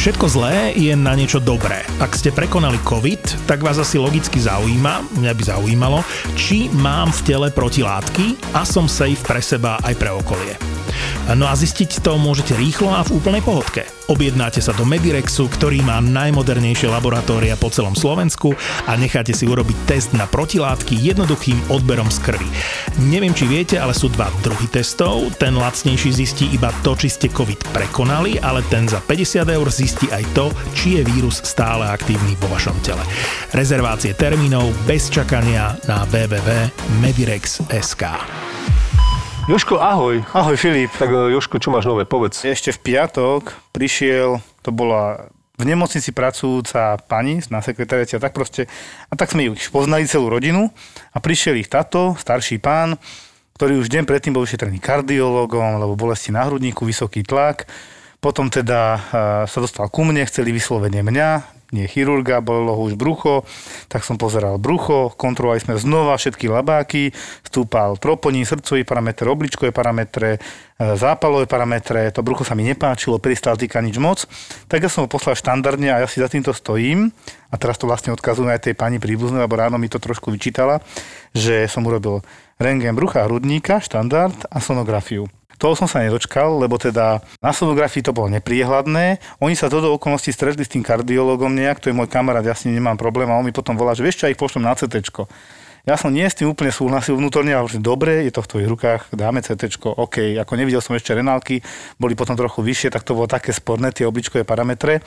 Všetko zlé je na niečo dobré. Ak ste prekonali COVID, tak vás asi logicky zaujíma, mňa by zaujímalo, či mám v tele protilátky a som safe pre seba aj pre okolie. No a zistiť to môžete rýchlo a v úplnej pohodke. Objednáte sa do Medirexu, ktorý má najmodernejšie laboratória po celom Slovensku a necháte si urobiť test na protilátky jednoduchým odberom z krvi. Neviem, či viete, ale sú dva druhy testov. Ten lacnejší zistí iba to, či ste COVID prekonali, ale ten za 50 eur zistí aj to, či je vírus stále aktívny vo vašom tele. Rezervácie termínov bez čakania na www.medirex.sk. Joško, ahoj. Ahoj Filip. Tak e, Joško, čo máš nové, povedz. Ešte v piatok prišiel, to bola v nemocnici pracujúca pani na sekretariate a tak proste, a tak sme ich poznali celú rodinu a prišiel ich tato, starší pán, ktorý už deň predtým bol vyšetrený kardiologom, lebo bolesti na hrudníku, vysoký tlak. Potom teda uh, sa dostal ku mne, chceli vyslovene mňa, nie chirurga, bolelo ho už brucho, tak som pozeral brucho, kontrolovali sme znova všetky labáky, stúpal troponín, srdcový parameter, obličkové parametre, e, zápalové parametre, to brucho sa mi nepáčilo, peristaltika nič moc, tak ja som ho poslal štandardne a ja si za týmto stojím a teraz to vlastne odkazujem aj tej pani príbuznej, lebo ráno mi to trošku vyčítala, že som urobil rengen brucha hrudníka, štandard a sonografiu. Toho som sa nedočkal, lebo teda na sonografii to bolo nepriehľadné. Oni sa do okolností stretli s tým kardiologom nejak, to je môj kamarát, ja s ním nemám problém a on mi potom volá, že vieš čo, ja ich pošlem na CT. Ja som nie s tým úplne súhlasil vnútorne, ale dobre, je to v tvojich rukách, dáme CT, OK. Ako nevidel som ešte renálky, boli potom trochu vyššie, tak to bolo také sporné, tie obličkové parametre.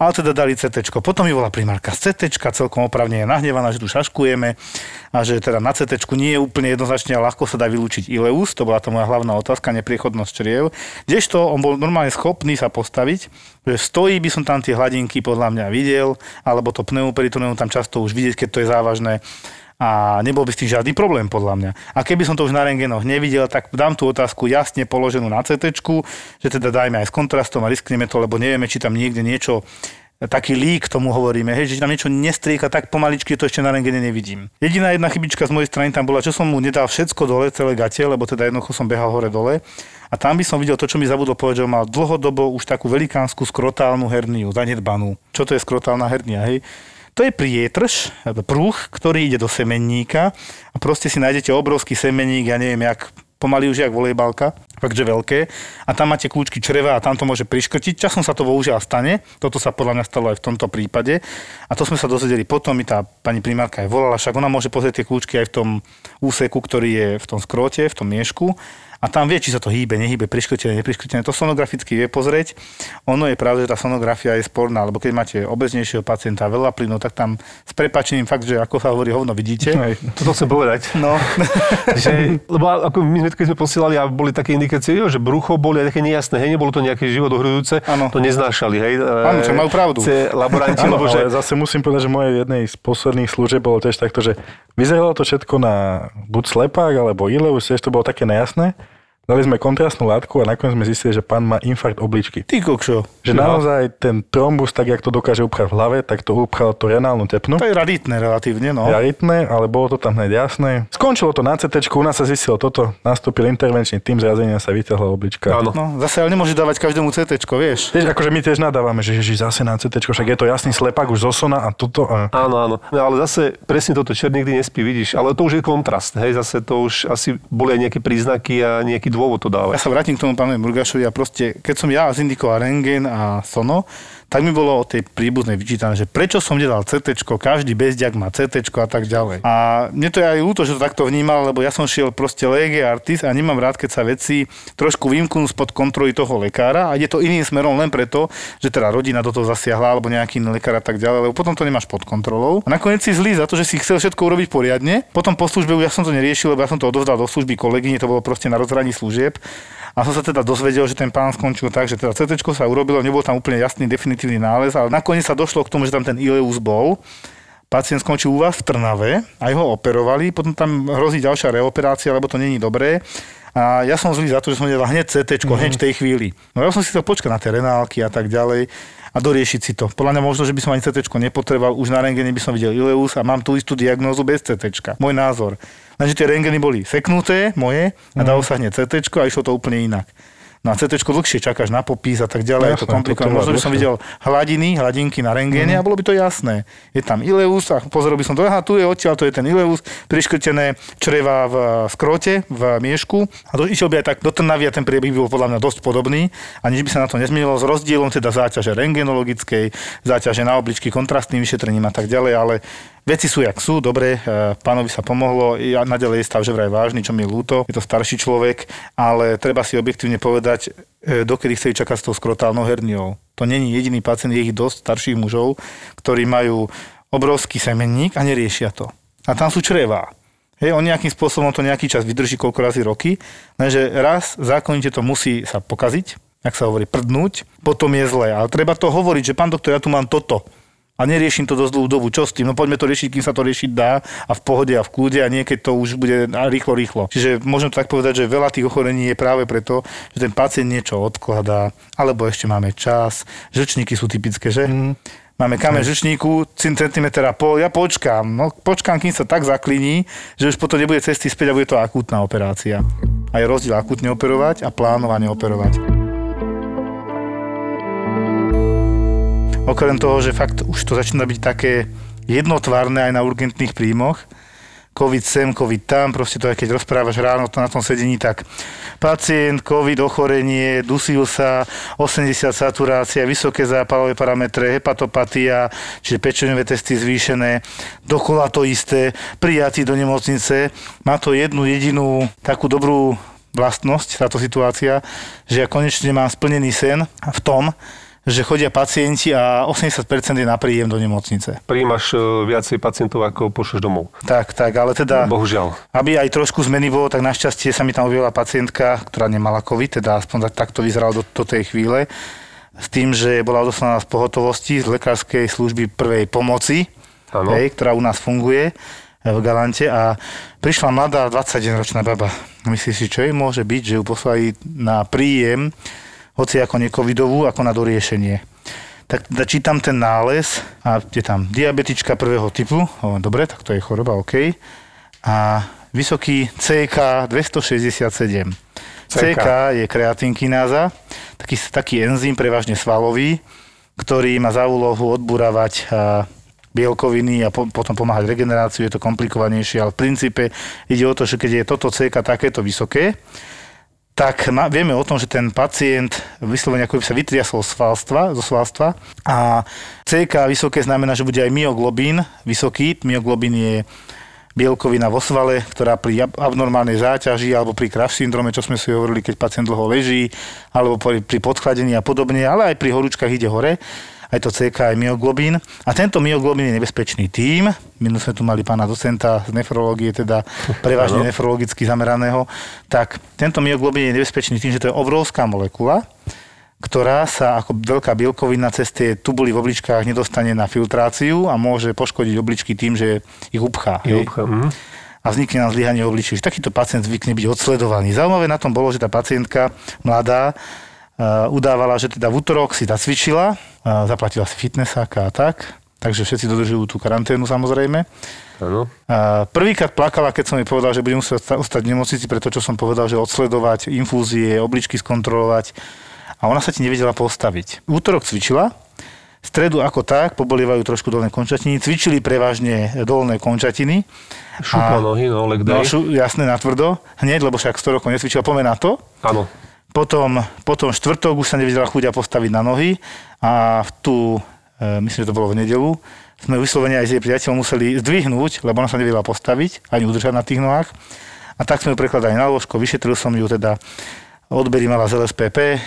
Ale teda dali CT. Potom mi volá primárka z CT, celkom opravne je nahnevaná, že tu šaškujeme a že teda na CT nie je úplne jednoznačne a ľahko sa dá vylúčiť ileus, to bola to moja hlavná otázka, nepriechodnosť čriev. Kdežto on bol normálne schopný sa postaviť, že stojí by som tam tie hladinky podľa mňa videl, alebo to pneumoperitoneum tam často už vidieť, keď to je závažné a nebol by s tým žiadny problém podľa mňa. A keby som to už na rengenoch nevidel, tak dám tú otázku jasne položenú na CT, že teda dajme aj s kontrastom a riskneme to, lebo nevieme, či tam niekde niečo taký lík tomu hovoríme, hej, že tam niečo nestrieka tak pomaličky, to ešte na rengene nevidím. Jediná jedna chybička z mojej strany tam bola, čo som mu nedal všetko dole, celé gate, lebo teda jednoducho som behal hore dole. A tam by som videl to, čo mi zabudol povedať, že mal dlhodobo už takú velikánsku skrotálnu herniu, zanedbanú. Čo to je skrotálna hernia, hej? To je prietrž, prúh, ktorý ide do semenníka a proste si nájdete obrovský semenník, ja neviem, jak pomaly už jak volejbalka, takže veľké. A tam máte kľúčky čreva a tam to môže priškrtiť. Časom sa to bohužiaľ stane. Toto sa podľa mňa stalo aj v tomto prípade. A to sme sa dozvedeli potom, mi tá pani primárka aj volala, však ona môže pozrieť tie kľúčky aj v tom úseku, ktorý je v tom skrote, v tom miešku a tam vie, či sa to hýbe, nehýbe, priškrtené, nepriškrtené. To sonograficky vie pozrieť. Ono je pravda, že tá sonografia je sporná, lebo keď máte obeznejšieho pacienta veľa plynu, tak tam s prepačením fakt, že ako sa hovorí, hovno vidíte. Hej, to chcem povedať. No. že, lebo ako my sme, keď sme posielali a boli také indikácie, že brucho boli také nejasné, hej, nebolo to nejaké život ohrujúce, to neznášali, hej. Áno, čo majú pravdu. Laboranti, ano, lebo že... zase musím povedať, že moje jednej z posledných služieb bolo tiež takto, že vyzeralo to všetko na buď slepák alebo ileus, tiež to bolo také nejasné. Dali sme kontrastnú látku a nakoniec sme zistili, že pán má infarkt obličky. Ty kokšo. Že no. naozaj ten trombus, tak jak to dokáže upchať v hlave, tak to upchalo to renálnu tepnu. To je raditné relatívne, no. Raditné, ale bolo to tam hneď jasné. Skončilo to na CT, u nás sa zistilo toto, nastúpil intervenčný tým zrazenia sa vyťahla oblička. Áno. No, zase ale nemôže dávať každému CT, vieš. Tiež, akože my tiež nadávame, že ježiš, zase na CT, však je to jasný slepak už zosona a toto. A... Áno, áno. No, ale zase presne toto čer nikdy nespí, vidíš. Ale to už je kontrast, hej, zase to už asi boli aj nejaké príznaky a nejaký dôvod to dávať. Ja sa vrátim k tomu pánovi Burgašovi a proste, keď som ja zindikoval rengen a sono, tak mi bolo o tej príbuznej vyčítané, že prečo som nedal CT, každý bezdiak má CT a tak ďalej. A mne to je aj ľúto, že to takto vnímal, lebo ja som šiel proste lege artist a nemám rád, keď sa veci trošku vymknú spod kontroly toho lekára a ide to iným smerom len preto, že teda rodina do toho zasiahla alebo nejaký iný lekár a tak ďalej, lebo potom to nemáš pod kontrolou. A nakoniec si zlý za to, že si chcel všetko urobiť poriadne. Potom po službe ja som to neriešil, lebo ja som to odovzdal do služby kolegyne, to bolo proste na rozhraní služieb a som sa teda dozvedel, že ten pán skončil tak, že teda CT sa urobilo, nebol tam úplne jasný definitívny nález, ale nakoniec sa došlo k tomu, že tam ten ileus bol. Pacient skončil u vás v Trnave, aj ho operovali, potom tam hrozí ďalšia reoperácia, lebo to není dobré. A ja som zlý za to, že som nedal hneď CT, mm-hmm. hneď v tej chvíli. No ja som si to počkal na tie renálky a tak ďalej a doriešiť si to. Podľa mňa možno, že by som ani CT nepotreboval, už na rengene by som videl ileus a mám tú istú diagnózu bez CT. Môj názor. Lenže tie rengeny boli seknuté, moje, a dalo sa hneď CT a išlo to úplne inak. Na CT dlhšie čakáš na popis a tak ďalej, je to komplikované. Možno by som videl hladiny, hladinky na rengéne mm. a bolo by to jasné. Je tam ileus a pozrel by som to, aha, tu je odtiaľ, to je ten ileus, priškrtené čreva v skrote, v miešku. A to išiel by aj tak do Trnavy a ten priebeh by bol podľa mňa dosť podobný a nič by sa na to nezmenilo s rozdielom teda záťaže rengenologickej, záťaže na obličky kontrastným vyšetrením a tak ďalej, ale Veci sú, jak sú, dobre, e, pánovi sa pomohlo, ja naďalej je stav že vraj vážny, čo mi je ľúto, je to starší človek, ale treba si objektívne povedať, e, dokedy chce čakať s tou skrotálnou herniou. To není jediný pacient, je ich dosť starších mužov, ktorí majú obrovský semenník a neriešia to. A tam sú črevá. Hej, on nejakým spôsobom to nejaký čas vydrží, koľko razy roky, lenže raz zákonite to musí sa pokaziť, ak sa hovorí, prdnúť, potom je zle. Ale treba to hovoriť, že pán doktor, ja tu mám toto a neriešim to dosť dlhú dobu. Čo s tým? No poďme to riešiť, kým sa to riešiť dá a v pohode a v kľude a nie keď to už bude rýchlo, rýchlo. Čiže môžem to tak povedať, že veľa tých ochorení je práve preto, že ten pacient niečo odkladá, alebo ešte máme čas. Žlčníky sú typické, že? Mm. Máme kameň žlčníku, centimeter a pol, ja počkám. No počkám, kým sa tak zakliní, že už potom nebude cesty späť a bude to akútna operácia. A je rozdiel akútne operovať a plánovane operovať. Okrem toho, že fakt už to začína byť také jednotvárne aj na urgentných príjmoch, COVID sem, COVID tam, proste to aj keď rozprávaš ráno to na tom sedení, tak pacient, COVID, ochorenie, dusil sa, 80 saturácia, vysoké zápalové parametre, hepatopatia, čiže pečeňové testy zvýšené, dokola to isté, prijatý do nemocnice. Má to jednu jedinú takú dobrú vlastnosť, táto situácia, že ja konečne mám splnený sen v tom, že chodia pacienti a 80% je na príjem do nemocnice. Príjimaš e, viacej pacientov, ako pošleš domov. Tak, tak, ale teda... Bohužiaľ. Aby aj trošku zmeny bolo, tak našťastie sa mi tam objavila pacientka, ktorá nemala COVID, teda aspoň tak to vyzeralo do, do tej chvíle, s tým, že bola odoslaná z pohotovosti, z lekárskej služby prvej pomoci, hej, ktorá u nás funguje v Galante a prišla mladá 21-ročná baba. Myslíš si, čo jej môže byť, že ju poslali na príjem hoci ako necovidovú, ako na doriešenie. Tak čítam ten nález a je tam diabetička prvého typu, o, dobre, tak to je choroba, OK. A vysoký CK 267. CK, CK je kreatinkináza, taký, taký enzym, prevažne svalový, ktorý má za úlohu odburávať bielkoviny a po, potom pomáhať regeneráciu, je to komplikovanejšie, ale v princípe ide o to, že keď je toto CK takéto vysoké, tak ma, vieme o tom, že ten pacient vyslovene ako by sa vytriasol svalstva, zo svalstva a CK vysoké znamená, že bude aj myoglobín vysoký. Myoglobín je bielkovina vo svale, ktorá pri abnormálnej záťaži alebo pri crash syndrome, čo sme si hovorili, keď pacient dlho leží, alebo pri podchladení a podobne, ale aj pri horúčkach ide hore aj to CK, aj myoglobín. A tento myoglobín je nebezpečný tým, minul sme tu mali pána docenta z nefrológie, teda prevažne nefrologicky zameraného, tak tento myoglobín je nebezpečný tým, že to je obrovská molekula, ktorá sa ako veľká bielkovina cez tie tubuly v obličkách nedostane na filtráciu a môže poškodiť obličky tým, že ich upchá. Ich upchá. Mm. A vznikne nám zlyhanie obličiek. Takýto pacient zvykne byť odsledovaný. Zaujímavé na tom bolo, že tá pacientka mladá udávala, že teda v útorok si zacvičila, zaplatila si fitnessáka a tak, takže všetci dodržujú tú karanténu samozrejme. Ano. Prvýkrát plakala, keď som jej povedal, že budem musieť ostať v nemocnici pre to, čo som povedal, že odsledovať infúzie, obličky skontrolovať. A ona sa ti nevedela postaviť. V útorok cvičila, v stredu ako tak, pobolievajú trošku dolné končatiny, cvičili prevažne dolné končatiny. Šupa nohy, no, leg day. No, šu, jasné, natvrdo. Hneď, lebo však 100 rokov necvičila, poďme na to. Áno. Potom, potom štvrtok už sa nevedela chuť postaviť na nohy a v tú, e, myslím, že to bolo v nedelu, sme vyslovene aj s jej priateľom museli zdvihnúť, lebo ona sa nevedela postaviť, ani udržať na tých nohách. A tak sme ju prekladali na ložko, vyšetril som ju teda, odbery mala z LSPP, e,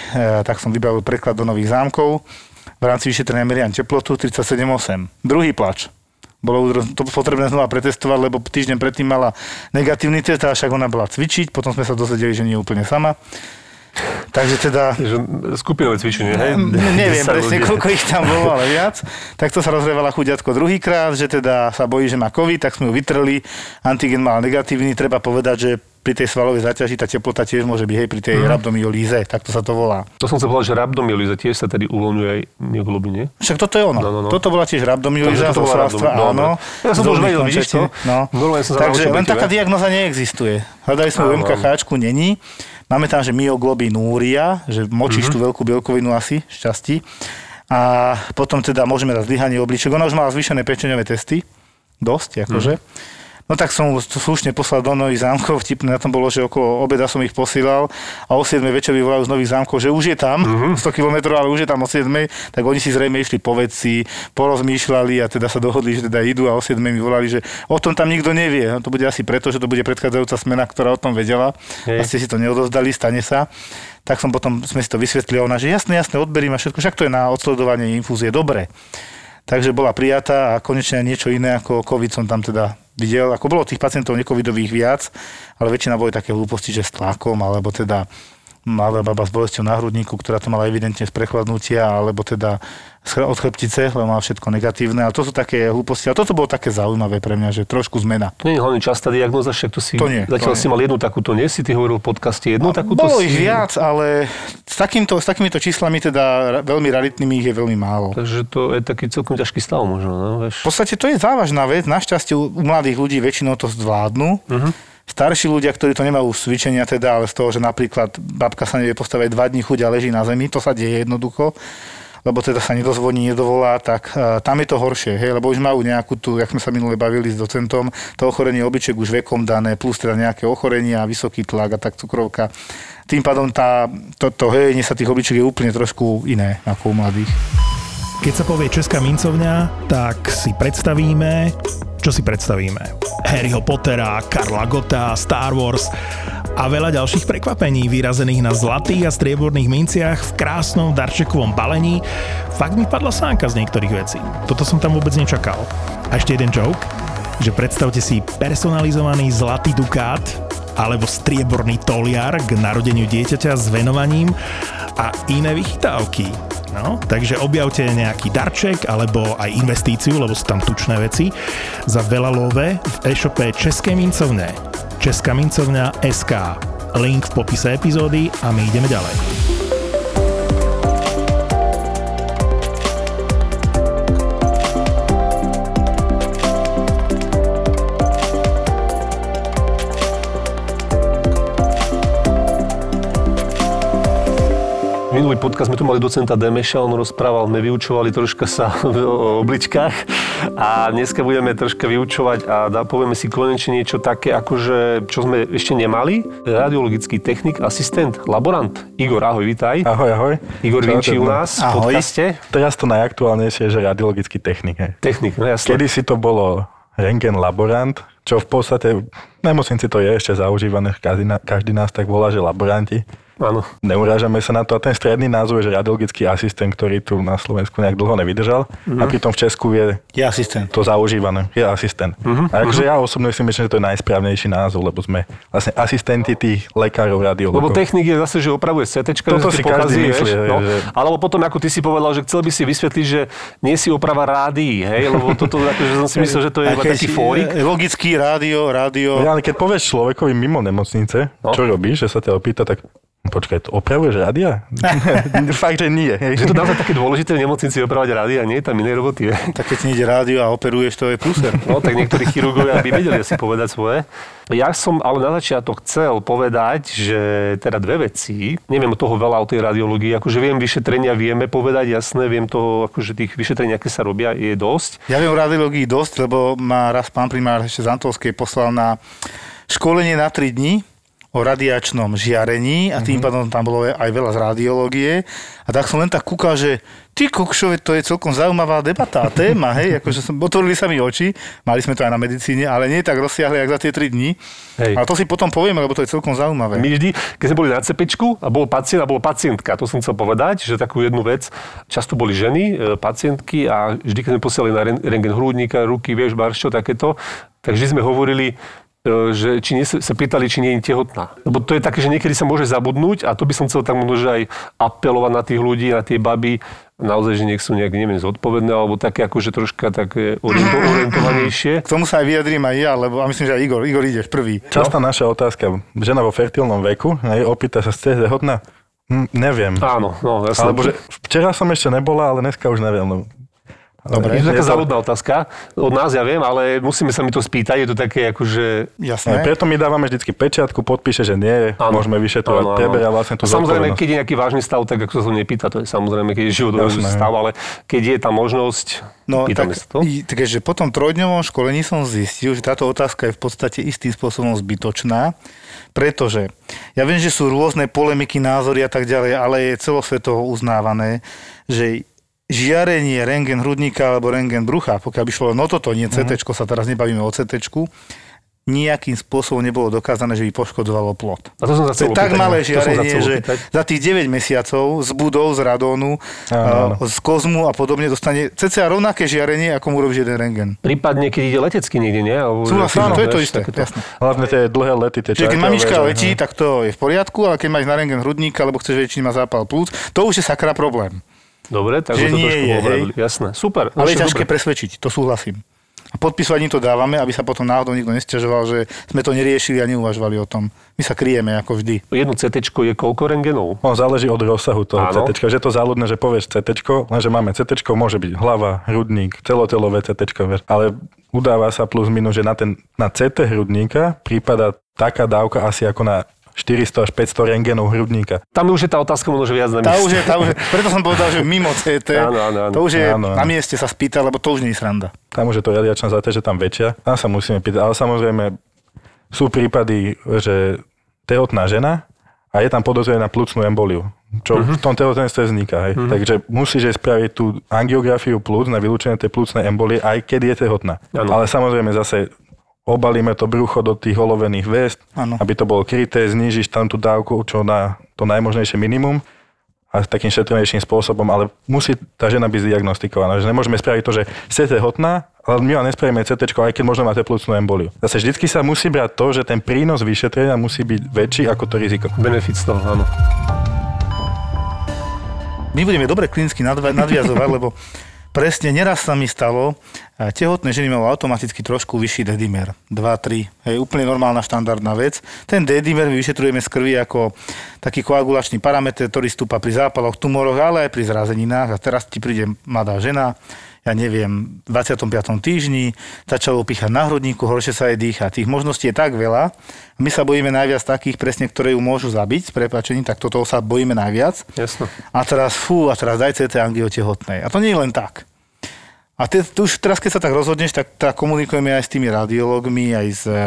tak som vybavil preklad do nových zámkov. V rámci vyšetrenia meriam teplotu 37,8. Druhý plač. Bolo to potrebné znova pretestovať, lebo týždeň predtým mala negatívny test, a však ona bola cvičiť, potom sme sa dozvedeli, že nie je úplne sama. Takže teda... Skupinové cvičenie, hej? Neviem presne, koľko ich tam bolo, ale viac. Tak to sa rozrievala chuďatko druhýkrát, že teda sa bojí, že má COVID, tak sme ju vytrli. Antigen mal negatívny, treba povedať, že pri tej svalovej zaťaži tá teplota tiež môže byť, hej, pri tej mm. rabdomyolíze, tak to sa to volá. To som chcel povedať, že rabdomyolíza tiež sa tedy uvoľňuje aj myoglobin, nie? Však toto je ono. No, no, no. Toto bola tiež rabdomyolíza, to svalstva, áno. Ja som to už vedel, vidíš to? No. Takže len taká diagnoza neexistuje. Hľadali sme u MKH, není. Máme tam, že myoglobinúria, že močíš mm-hmm. tú veľkú bielkovinu asi, šťastí. A potom teda môžeme dať zlyhanie obliček. Ona už mala zvýšené pečeňové testy, dosť akože. Mm-hmm. No tak som slušne poslal do Nových zámkov, vtipné na tom bolo, že okolo obeda som ich posílal a o 7 večer volajú z Nových zámkov, že už je tam, uh-huh. 100 km, ale už je tam o 7, tak oni si zrejme išli po veci, porozmýšľali a teda sa dohodli, že teda idú a o 7 mi volali, že o tom tam nikto nevie. No to bude asi preto, že to bude predchádzajúca smena, ktorá o tom vedela Hej. ste si to neodozdali, stane sa tak som potom, sme si to vysvetlili, ona, že jasné, jasné, odberím a všetko, však to je na odsledovanie infúzie, dobre. Takže bola prijatá a konečne niečo iné ako COVID som tam teda videl, ako bolo tých pacientov necovidových viac, ale väčšina boli také hlúposti, že s tlakom, alebo teda mladá baba s bolesťou na hrudníku, ktorá to mala evidentne z prechladnutia, alebo teda od chrbtice, lebo má všetko negatívne. Ale to sú také hlúposti. A toto bolo také zaujímavé pre mňa, že trošku zmena. To nie je hlavne častá diagnoza, však to si... To nie, zatiaľ to si mal jednu takúto, nie? Si ty hovoril v podcaste jednu a takúto... Bolo ich viac, ale s, takýmto, s takýmito číslami teda veľmi raritnými ich je veľmi málo. Takže to je taký celkom ťažký stav možno, no? Vieš. V podstate to je závažná vec. Našťastie u mladých ľudí väčšinou to zvládnu. Uh-huh starší ľudia, ktorí to nemajú cvičenia teda, ale z toho, že napríklad babka sa nevie postaviť dva dní chuť a leží na zemi, to sa deje jednoducho lebo teda sa nedozvoní, nedovolá, tak uh, tam je to horšie, hej, lebo už majú nejakú tu, jak sme sa minule bavili s docentom, to ochorenie obyček už vekom dané, plus teda nejaké ochorenia, vysoký tlak a tak cukrovka. Tým pádom tá, to, to hejenie sa tých obličiek je úplne trošku iné ako u mladých. Keď sa povie Česká mincovňa, tak si predstavíme, čo si predstavíme. Harryho Pottera, Karla Gota, Star Wars a veľa ďalších prekvapení vyrazených na zlatých a strieborných minciach v krásnom darčekovom balení. Fakt mi padla sánka z niektorých vecí. Toto som tam vôbec nečakal. A ešte jeden joke, že predstavte si personalizovaný zlatý dukát alebo strieborný toliar k narodeniu dieťaťa s venovaním a iné vychytávky No, takže objavte nejaký darček alebo aj investíciu, lebo sú tam tučné veci za veľa love v e-shope České mincovne. Česká mincovňa SK. Link v popise epizódy a my ideme ďalej. Podcast sme tu mali docenta Demeša, on rozprával, my vyučovali troška sa o obličkách a dneska budeme troška vyučovať a dá, povieme si konečne niečo také, akože, čo sme ešte nemali. Radiologický technik, asistent, laborant. Igor, ahoj, vitaj. Ahoj, ahoj. Igor Vinči u nás v podcaste. Teraz to najaktuálnejšie že radiologický technik. Hej. Technik, no jasne. Kedy si to bolo rengen laborant, čo v podstate v nemocnici to je ešte zaužívané, každý, každý nás tak volá, že laboranti. Áno. Neurážame sa na to. A ten stredný názov je, že radiologický asistent, ktorý tu na Slovensku nejak dlho nevydržal. Mm-hmm. A pritom v Česku je, je asistent. to zaužívané. Je asistent. Mm-hmm. A akože ja osobne si myslím, že to je najsprávnejší názov, lebo sme vlastne asistenti tých lekárov, radiologov. Lebo technik je zase, že opravuje CT, Toto si každý myslí. No. Že... Alebo potom, ako ty si povedal, že chcel by si vysvetliť, že nie si oprava rádií, hej? Lebo toto, akože som si myslel, že to je iba taký fórik. Logický rádio, rádio. Ja, ale keď povieš človekovi mimo nemocnice, no. čo robíš, že sa ťa opýta, tak Počkaj, to opravuješ rádia? Fakt, že nie. Že to naozaj také dôležité v nemocnici opravať rádia, nie je tam iné roboty. Je. Tak keď nejde rádio a operuješ, to je pluser. No tak niektorí chirurgovia by vedeli asi povedať svoje. Ja som ale na začiatok chcel povedať, že teda dve veci. Neviem toho veľa o tej radiológii. Akože viem vyšetrenia, vieme povedať, jasné, viem toho, akože tých vyšetrení, aké sa robia, je dosť. Ja viem o radiológii dosť, lebo ma raz pán primár ešte z Antolskej poslal na školenie na 3 dní o radiačnom žiarení a tým mm-hmm. pádom tam bolo aj veľa z radiológie. A tak som len tak kúkal, že ty kokšove, to je celkom zaujímavá debata a téma, hej, akože som, otvorili sa mi oči, mali sme to aj na medicíne, ale nie tak rozsiahle, ako za tie 3 dni. Hej. A to si potom povieme, lebo to je celkom zaujímavé. My vždy, keď sme boli na cepečku a bol pacient a bol pacientka, to som chcel povedať, že takú jednu vec, často boli ženy, e, pacientky a vždy, keď sme posielali na rengen hrúdnika, ruky, vieš, barščo, takéto, tak vždy sme hovorili, že či nie, sa pýtali, či nie je tehotná. Lebo to je také, že niekedy sa môže zabudnúť a to by som chcel tak možno, že aj apelovať na tých ľudí, na tie baby, naozaj, že nech sú nejak, neviem, zodpovedné, alebo také akože troška také orientovanejšie. K tomu sa aj vyjadrím aj ja, lebo a myslím, že aj Igor, Igor ideš prvý. Častá no? naša otázka, žena vo fertilnom veku, aj opýta sa, ste tehotná? Hm, neviem. Áno, no jasne. Alebo že včera som ešte nebola, ale dneska už neviem. No Dobre. Je to taká to- záľudná otázka. Od nás ja viem, ale musíme sa mi to spýtať. Je to také akože... Jasné. preto my dávame vždycky pečiatku, podpíše, že nie, Áno. môžeme vyšetrovať, Áno, áno. preberia vlastne A Samozrejme, keď je nejaký vážny stav, tak ako sa to nepýta, to je samozrejme, keď je Jasné. stav, ale keď je tá možnosť, No, pýtame tak, sa to. takže po tom trojdňovom školení som zistil, že táto otázka je v podstate istým spôsobom zbytočná, pretože ja viem, že sú rôzne polemiky, názory a tak ďalej, ale je celosvetovo uznávané, že žiarenie rengen hrudníka alebo rengen brucha, pokiaľ by šlo len o toto, nie CT, sa teraz nebavíme o CT, nejakým spôsobom nebolo dokázané, že by poškodzovalo plod. A to som sa To je tak malé no. Žiarenie, že za tých 9 mesiacov z budov, z radónu, Áno, áno. z kozmu a podobne dostane cca rovnaké žiarenie, ako mu robíš jeden rengen. Prípadne, keď ide letecky niekde, nie? Alebo, Súhlasím, to je to isté, jasné. Hlavne tie dlhé lety, tie Čiže keď mamička že- letí, tak to je v poriadku, ale keď máš na rengen hrudníka, alebo chceš vedieť, či má zápal plúc, to už je sakra problém. Dobre, tak Že to nie trošku je, hej. Jasné, super. Ale je ťažké dobre. presvedčiť, to súhlasím. A podpisovať im to dávame, aby sa potom náhodou nikto nestiažoval, že sme to neriešili a neuvažovali o tom. My sa kryjeme ako vždy. Jedno CT je koľko rengenov? No, záleží od rozsahu toho Áno. CT. Že je to záľudné, že povieš CT, lenže máme CT, môže byť hlava, hrudník, celotelové CT, ale udáva sa plus minus, že na, ten, na CT hrudníka prípada taká dávka asi ako na 400 až 500 rengenov hrudníka. Tam už je tá otázka možno, že viac na Tá mieste. už je, tá už je, preto som povedal, že mimo CT, Áno, áno, áno. to už je Áno, áno. na mieste sa spýtať, lebo to už nie je sranda. Tam už je to radiačná záťaž, že tam väčšia. Tam sa musíme pýtať. Ale samozrejme sú prípady, že tehotná žena a je tam podozrenie na plúcnú emboliu, čo Mhm. v tom tehotenstve vzniká. Hej. Takže musíš jej spraviť tú angiografiu plúc na vylúčenie tej plúcnej embolie, aj keď je tehotná. Áno. Ale samozrejme zase obalíme to brucho do tých holovených väst, Áno. aby to bolo kryté, znížiš tam tú dávku, čo na to najmožnejšie minimum a takým šetrnejším spôsobom, ale musí tá žena byť diagnostikovaná. Že nemôžeme spraviť to, že ste tehotná, ale my vám nespravíme CT, aj keď možno máte plúcnú emboliu. Zase vždycky sa musí brať to, že ten prínos vyšetrenia musí byť väčší ako to riziko. Benefit z toho, áno. My budeme dobre klinicky nadviazovať, lebo presne neraz sa mi stalo, a tehotné ženy majú automaticky trošku vyšší dedimer. 2-3. Hej, úplne normálna štandardná vec. Ten dedimer my vyšetrujeme z krvi ako taký koagulačný parameter, ktorý stúpa pri zápaloch, tumoroch, ale aj pri zrazeninách. A teraz ti príde mladá žena, ja neviem, v 25. týždni, začalo píchať na hrudníku, horšie sa jej dýcha. Tých možností je tak veľa. My sa bojíme najviac takých presne, ktoré ju môžu zabiť, s prepačením, tak toto sa bojíme najviac. Jasno. A teraz, fú, a teraz daj CT angiotehotnej. A to nie je len tak. A te, už teraz, keď sa tak rozhodneš, tak, tak komunikujeme aj s tými radiológmi, aj s e,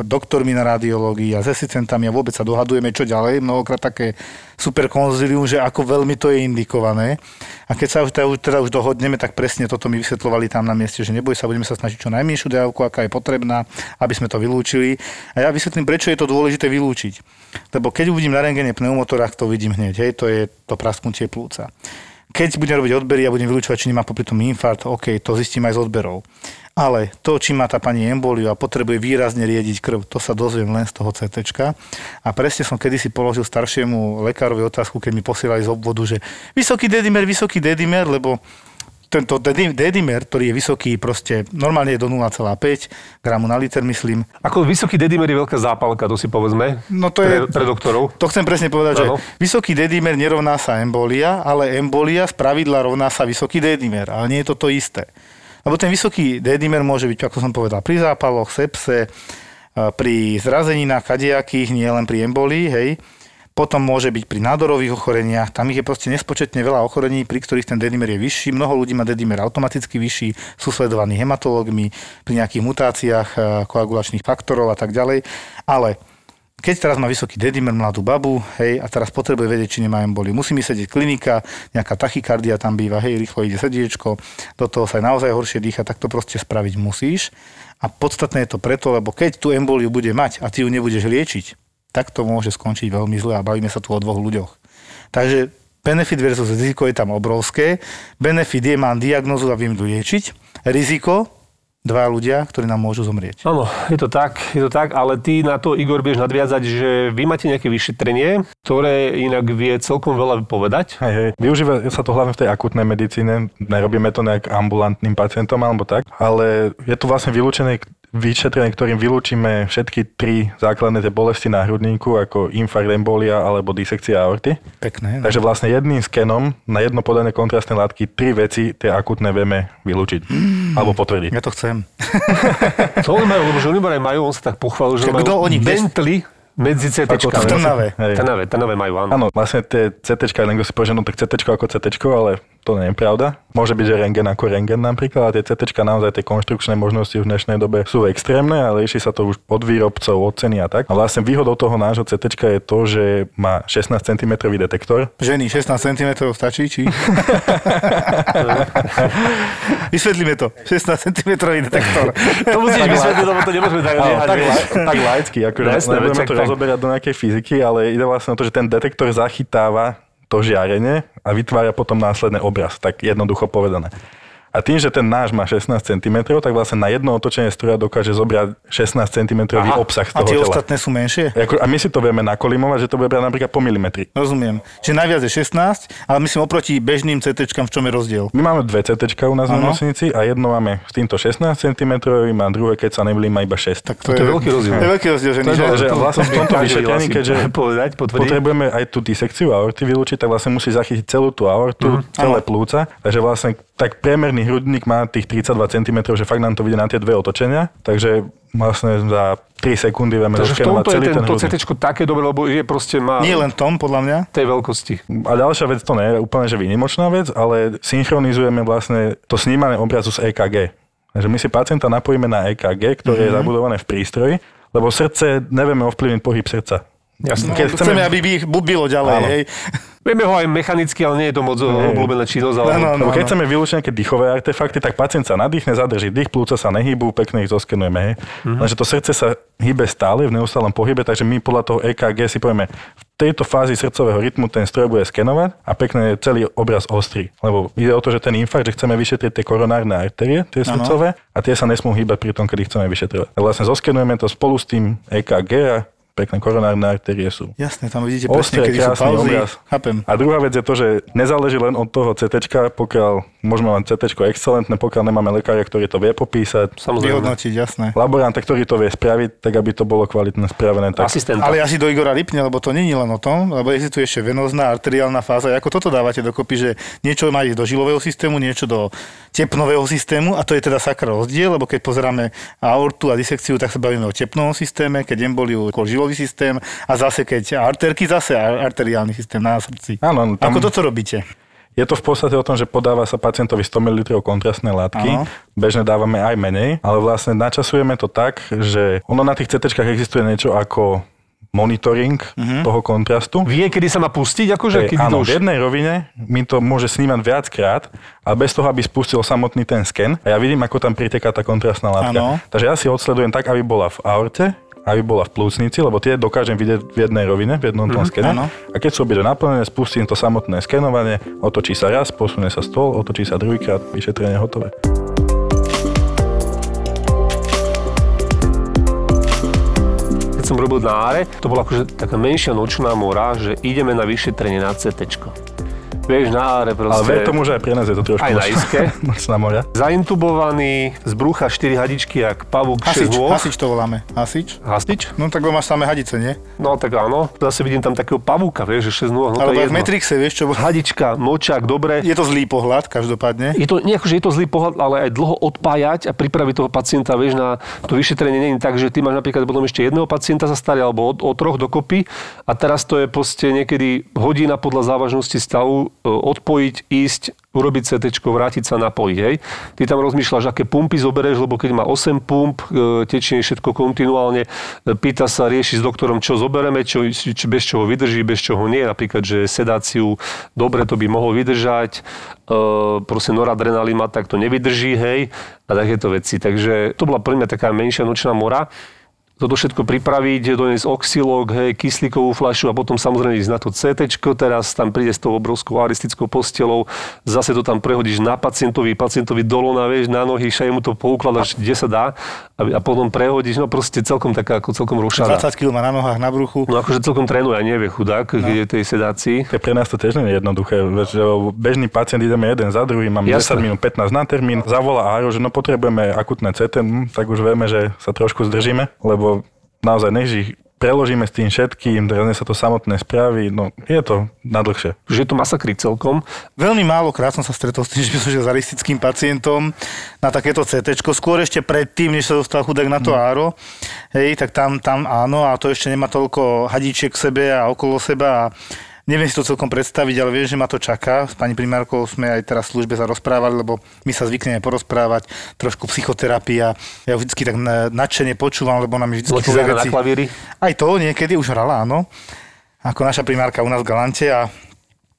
doktormi na radiológii a s asistentami a vôbec sa dohadujeme, čo ďalej. Mnohokrát také super konzilium, že ako veľmi to je indikované. A keď sa už, teda, teda už dohodneme, tak presne toto mi vysvetlovali tam na mieste, že neboj sa, budeme sa snažiť čo najmenšiu dávku, aká je potrebná, aby sme to vylúčili. A ja vysvetlím, prečo je to dôležité vylúčiť. Lebo keď uvidím na rengene pneumotorách, to vidím hneď, hej, to je to prasknutie plúca. Keď budem robiť odbery a budem vylúčovať, či nemá popri tom infarkt, OK, to zistím aj z odberov. Ale to, či má tá pani emboliu a potrebuje výrazne riediť krv, to sa dozviem len z toho CT. A presne som kedysi položil staršiemu lekárovi otázku, keď mi posielali z obvodu, že vysoký dedimer, vysoký dedimer, lebo tento dedi- dedimer, ktorý je vysoký, proste normálne je do 0,5 gramu na liter, myslím. Ako vysoký dedimer je veľká zápalka, to si povedzme. No to pre, je- pre doktorov. To chcem presne povedať, Áno. že vysoký dedimer nerovná sa embolia, ale embolia z pravidla rovná sa vysoký dedimer, ale nie je to to isté. Lebo ten vysoký dedimer môže byť, ako som povedal, pri zápaloch, sepse, a pri zrazeninách kadejakých, nie len pri embolii, hej. Potom môže byť pri nádorových ochoreniach, tam ich je proste nespočetne veľa ochorení, pri ktorých ten dedimer je vyšší. Mnoho ľudí má dedimer automaticky vyšší, sú sledovaní hematológmi pri nejakých mutáciách e, koagulačných faktorov a tak ďalej. Ale keď teraz má vysoký dedimer mladú babu, hej, a teraz potrebuje vedieť, či nemá emboliu. Musí mi sedieť klinika, nejaká tachykardia tam býva, hej, rýchlo ide srdiečko, do toho sa aj naozaj horšie dýcha, tak to proste spraviť musíš. A podstatné je to preto, lebo keď tú emboliu bude mať a ty ju nebudeš liečiť, tak to môže skončiť veľmi zle a bavíme sa tu o dvoch ľuďoch. Takže benefit versus riziko je tam obrovské. Benefit je, mám diagnozu a viem ju liečiť. Riziko, dva ľudia, ktorí nám môžu zomrieť. Áno, je to tak, je to tak, ale ty na to, Igor, vieš nadviazať, že vy máte nejaké vyšetrenie, ktoré inak vie celkom veľa povedať. Hej, hej. Využíva sa to hlavne v tej akutnej medicíne, nerobíme to nejak ambulantným pacientom alebo tak, ale je to vlastne vylúčené vyšetrenie, ktorým vylúčime všetky tri základné tie bolesti na hrudníku, ako infarkt, embolia alebo disekcia aorty. Pekné. No. Takže vlastne jedným skenom na jedno podanie kontrastnej látky tri veci tie akutné vieme vylúčiť alebo potvrdiť. Ja to chcem. To oni majú, lebo že oni aj majú, on sa tak pochválil, že Čo, kto oni, Bentley medzi CT. Ako V Trnave. Trnave, Trnave majú, áno. Áno, vlastne tie CT, len si povie, že no tak CT ako CT, ale to nie je pravda. Môže byť, že rengen ako rengen napríklad, a tie CT naozaj tie konštrukčné možnosti v dnešnej dobe sú extrémne a líši sa to už od výrobcov, od ceny a tak. A vlastne výhodou toho nášho CT je to, že má 16 cm detektor. Ženy 16 cm stačí, či? Vysvetlíme to. 16 cm detektor. To musíš vysvetliť, lebo to nemôžeme tak nehať. tak, tak laicky, akože nebudeme to tak- rozoberať do nejakej fyziky, ale ide vlastne o to, že ten detektor zachytáva to žiarenie a vytvára potom následný obraz, tak jednoducho povedané. A tým, že ten náš má 16 cm, tak vlastne na jedno otočenie stroja dokáže zobrať 16 cm Aha. obsah z A toho tie tela. ostatné sú menšie? A my si to vieme nakolimovať, že to bude brať napríklad po milimetri. Rozumiem. Čiže najviac je 16, ale myslím oproti bežným CT, v čom je rozdiel? My máme dve CT u nás v Áno. nemocnici a jedno máme s týmto 16 cm a druhé, keď sa nemýlim, má iba 6. Tak To je veľký rozdiel. To je veľký rozdiel, ženy, To je že? že vlastne v tomto vyšetrení, asi keďže povedať, potrebujeme aj tú disekciu aorty vylúčiť, tak vlastne musí zachytiť celú tú aortu, Mhm. celé plúca. Takže vlastne tak priemerný hrudník má tých 32 cm, že fakt nám to vidie na tie dve otočenia. Takže vlastne za 3 sekundy vieme Takže v tomto je celý ten tento hrudník. CT také dobré, lebo je proste má Nie len tom, podľa mňa. tej veľkosti. A ďalšia vec, to nie je úplne že výnimočná vec, ale synchronizujeme vlastne to snímanie obrazu z EKG. Takže my si pacienta napojíme na EKG, ktoré je Mhm. zabudované v prístroji, lebo srdce nevieme ovplyvniť pohyb srdca. Jasné. No, Keď chceme, chceme- aby by ich bubilo ďalej, Áno. hej. Vieme ho aj mechanicky, ale nie je to moc obľúbená činnosť. Ale... Áno, áno. Lebo keď chceme vylúčiť nejaké dýchové artefakty, tak pacient sa nadýchne, zadrží dých, plúca sa nehýbu, pekne ich zoskenujeme. Hej. Mhm. Lenže to srdce sa hýbe stále, v neustálom pohybe, takže my podľa toho EKG si povieme, v tejto fázi srdcového rytmu ten stroj bude skenovať a pekne je celý obraz ostrý. Lebo ide o to, že ten infarkt, že chceme vyšetriť tie koronárne artérie, tie srdcové, a tie sa nesmú hýbať pri tom, kedy chceme vyšetrovať. Vlastne zoskenujeme to spolu s tým EKG a pekné koronárne artérie sú Jasné, tam vidíte presne, Ostré, kedy sú pauzy. obraz. Chápem. A druhá vec je to, že nezáleží len od toho CT, pokiaľ môžeme mať CT excelentné, pokiaľ nemáme lekára, ktorý to vie popísať. Samozrejme. Vyhodnotiť, jasné. Laboranta, ktorý to vie spraviť, tak aby to bolo kvalitne spravené. Tak... Asistent. Ale asi do Igora Lipne, lebo to není len o tom, lebo existuje ešte venozná arteriálna fáza. Ako toto dávate dokopy, že niečo má ísť do žilového systému, niečo do tepnového systému a to je teda sakra rozdiel, lebo keď pozeráme aortu a disekciu, tak sa bavíme o tepnovom systéme, keď emboliu ako žilový systém a zase keď arterky, zase ar- arteriálny systém na srdci. Áno, tam Ako toto robíte? je to v podstate o tom, že podáva sa pacientovi 100 ml kontrastné látky. Áno. Bežne dávame aj menej, ale vlastne načasujeme to tak, že ono na tých CT existuje niečo ako monitoring toho kontrastu. Vie, kedy sa má pustiť? Akože, kedy áno, to v už... jednej rovine mi to môže snímať viackrát a bez toho, aby spustil samotný ten sken. A ja vidím, ako tam priteká tá kontrastná látka. Áno. Takže ja si odsledujem tak, aby bola v aorte, aby bola v plúcnici, lebo tie dokážem vidieť v jednej rovine, v jednom tom skene. áno. A keď sú obidve naplnené, spustím to samotné skenovanie, otočí sa raz, posunie sa stôl, otočí sa druhýkrát, vyšetrenie hotové. Som robil na áre, to bola akože taká menšia nočná mora, že ideme na vyšetrenie na CT. Vieš, na áre Ale proste... ver tomu, že aj pre nás je to trošku Aj na iske. nočná mora. Zaintubovaný, z brucha 4 hadičky, jak pavúk 6 Hasič, nôh. hasič to voláme. Hasič? Hasič? No tak máš samé hadice, nie? No tak áno. Zase vidím tam takého pavúka, vieš, že 6 nôh, no je v. Matrixe, vieš čo? Hadička, močák, dobre. Je to zlý pohľad, každopádne. Je to, nie ako, že je to zlý pohľad, ale aj dlho odpájať a pripraviť toho pacienta, vieš, na to vyšetrenie nie je tak, že ty máš napríklad potom ešte jedného pacienta sa starý, alebo o, o troch dokopy a teraz to je proste niekedy hodina podľa závažnosti stavu odpojiť, ísť, urobiť CT, vrátiť sa napojiť, hej. Ty tam rozmýšľaš, aké pumpy zoberieš, lebo keď má 8 pump, e, tečie všetko kontinuálne, e, pýta sa, rieši s doktorom, čo zobereme, čo, či, bez čoho vydrží, bez čoho nie, napríklad, že sedáciu, dobre to by mohol vydržať, e, proste noradrenalín má, tak to nevydrží, hej, a takéto veci. Takže to bola pre mňa taká menšia nočná mora. Toto všetko pripraviť, doniesť oxylok, hej, kyslíkovú fľašu a potom samozrejme ísť na to CT, teraz tam príde s tou obrovskou aristickou postelou, zase to tam prehodíš na pacientovi, pacientovi dolo na, vieš, na nohy, šaj mu to poukladaš, kde sa dá a, a potom prehodíš, no proste celkom taká, ako celkom rušaná. 20 kg má na nohách, na bruchu. No akože celkom trénuje a nevie chudák, no. je tej sedácii. To pre nás to tiež nie je jednoduché. Bežný pacient ideme jeden za druhým, mám Jasne. 10 minút 15 na termín, zavolá Áro, že no potrebujeme akutné CT, hm, tak už vieme, že sa trošku zdržíme, lebo naozaj nech ich preložíme s tým všetkým, dnes sa to samotné spraví, no je to na dlhšie. Že je to masakry celkom. Veľmi málo krát som sa stretol s tým, že by som s aristickým pacientom na takéto CT, skôr ešte predtým, než sa dostal chudák na to mm. áro, hej, tak tam, tam áno, a to ešte nemá toľko hadíčiek k sebe a okolo seba a Neviem si to celkom predstaviť, ale viem, že ma to čaká. S pani primárkou sme aj teraz v službe sa rozprávali, lebo my sa zvykneme porozprávať, trošku psychoterapia. Ja ju vždy tak nadšene počúvam, lebo nám vždy povie veci. Na klavíri? Aj to niekedy už hrala, áno. Ako naša primárka u nás v Galante a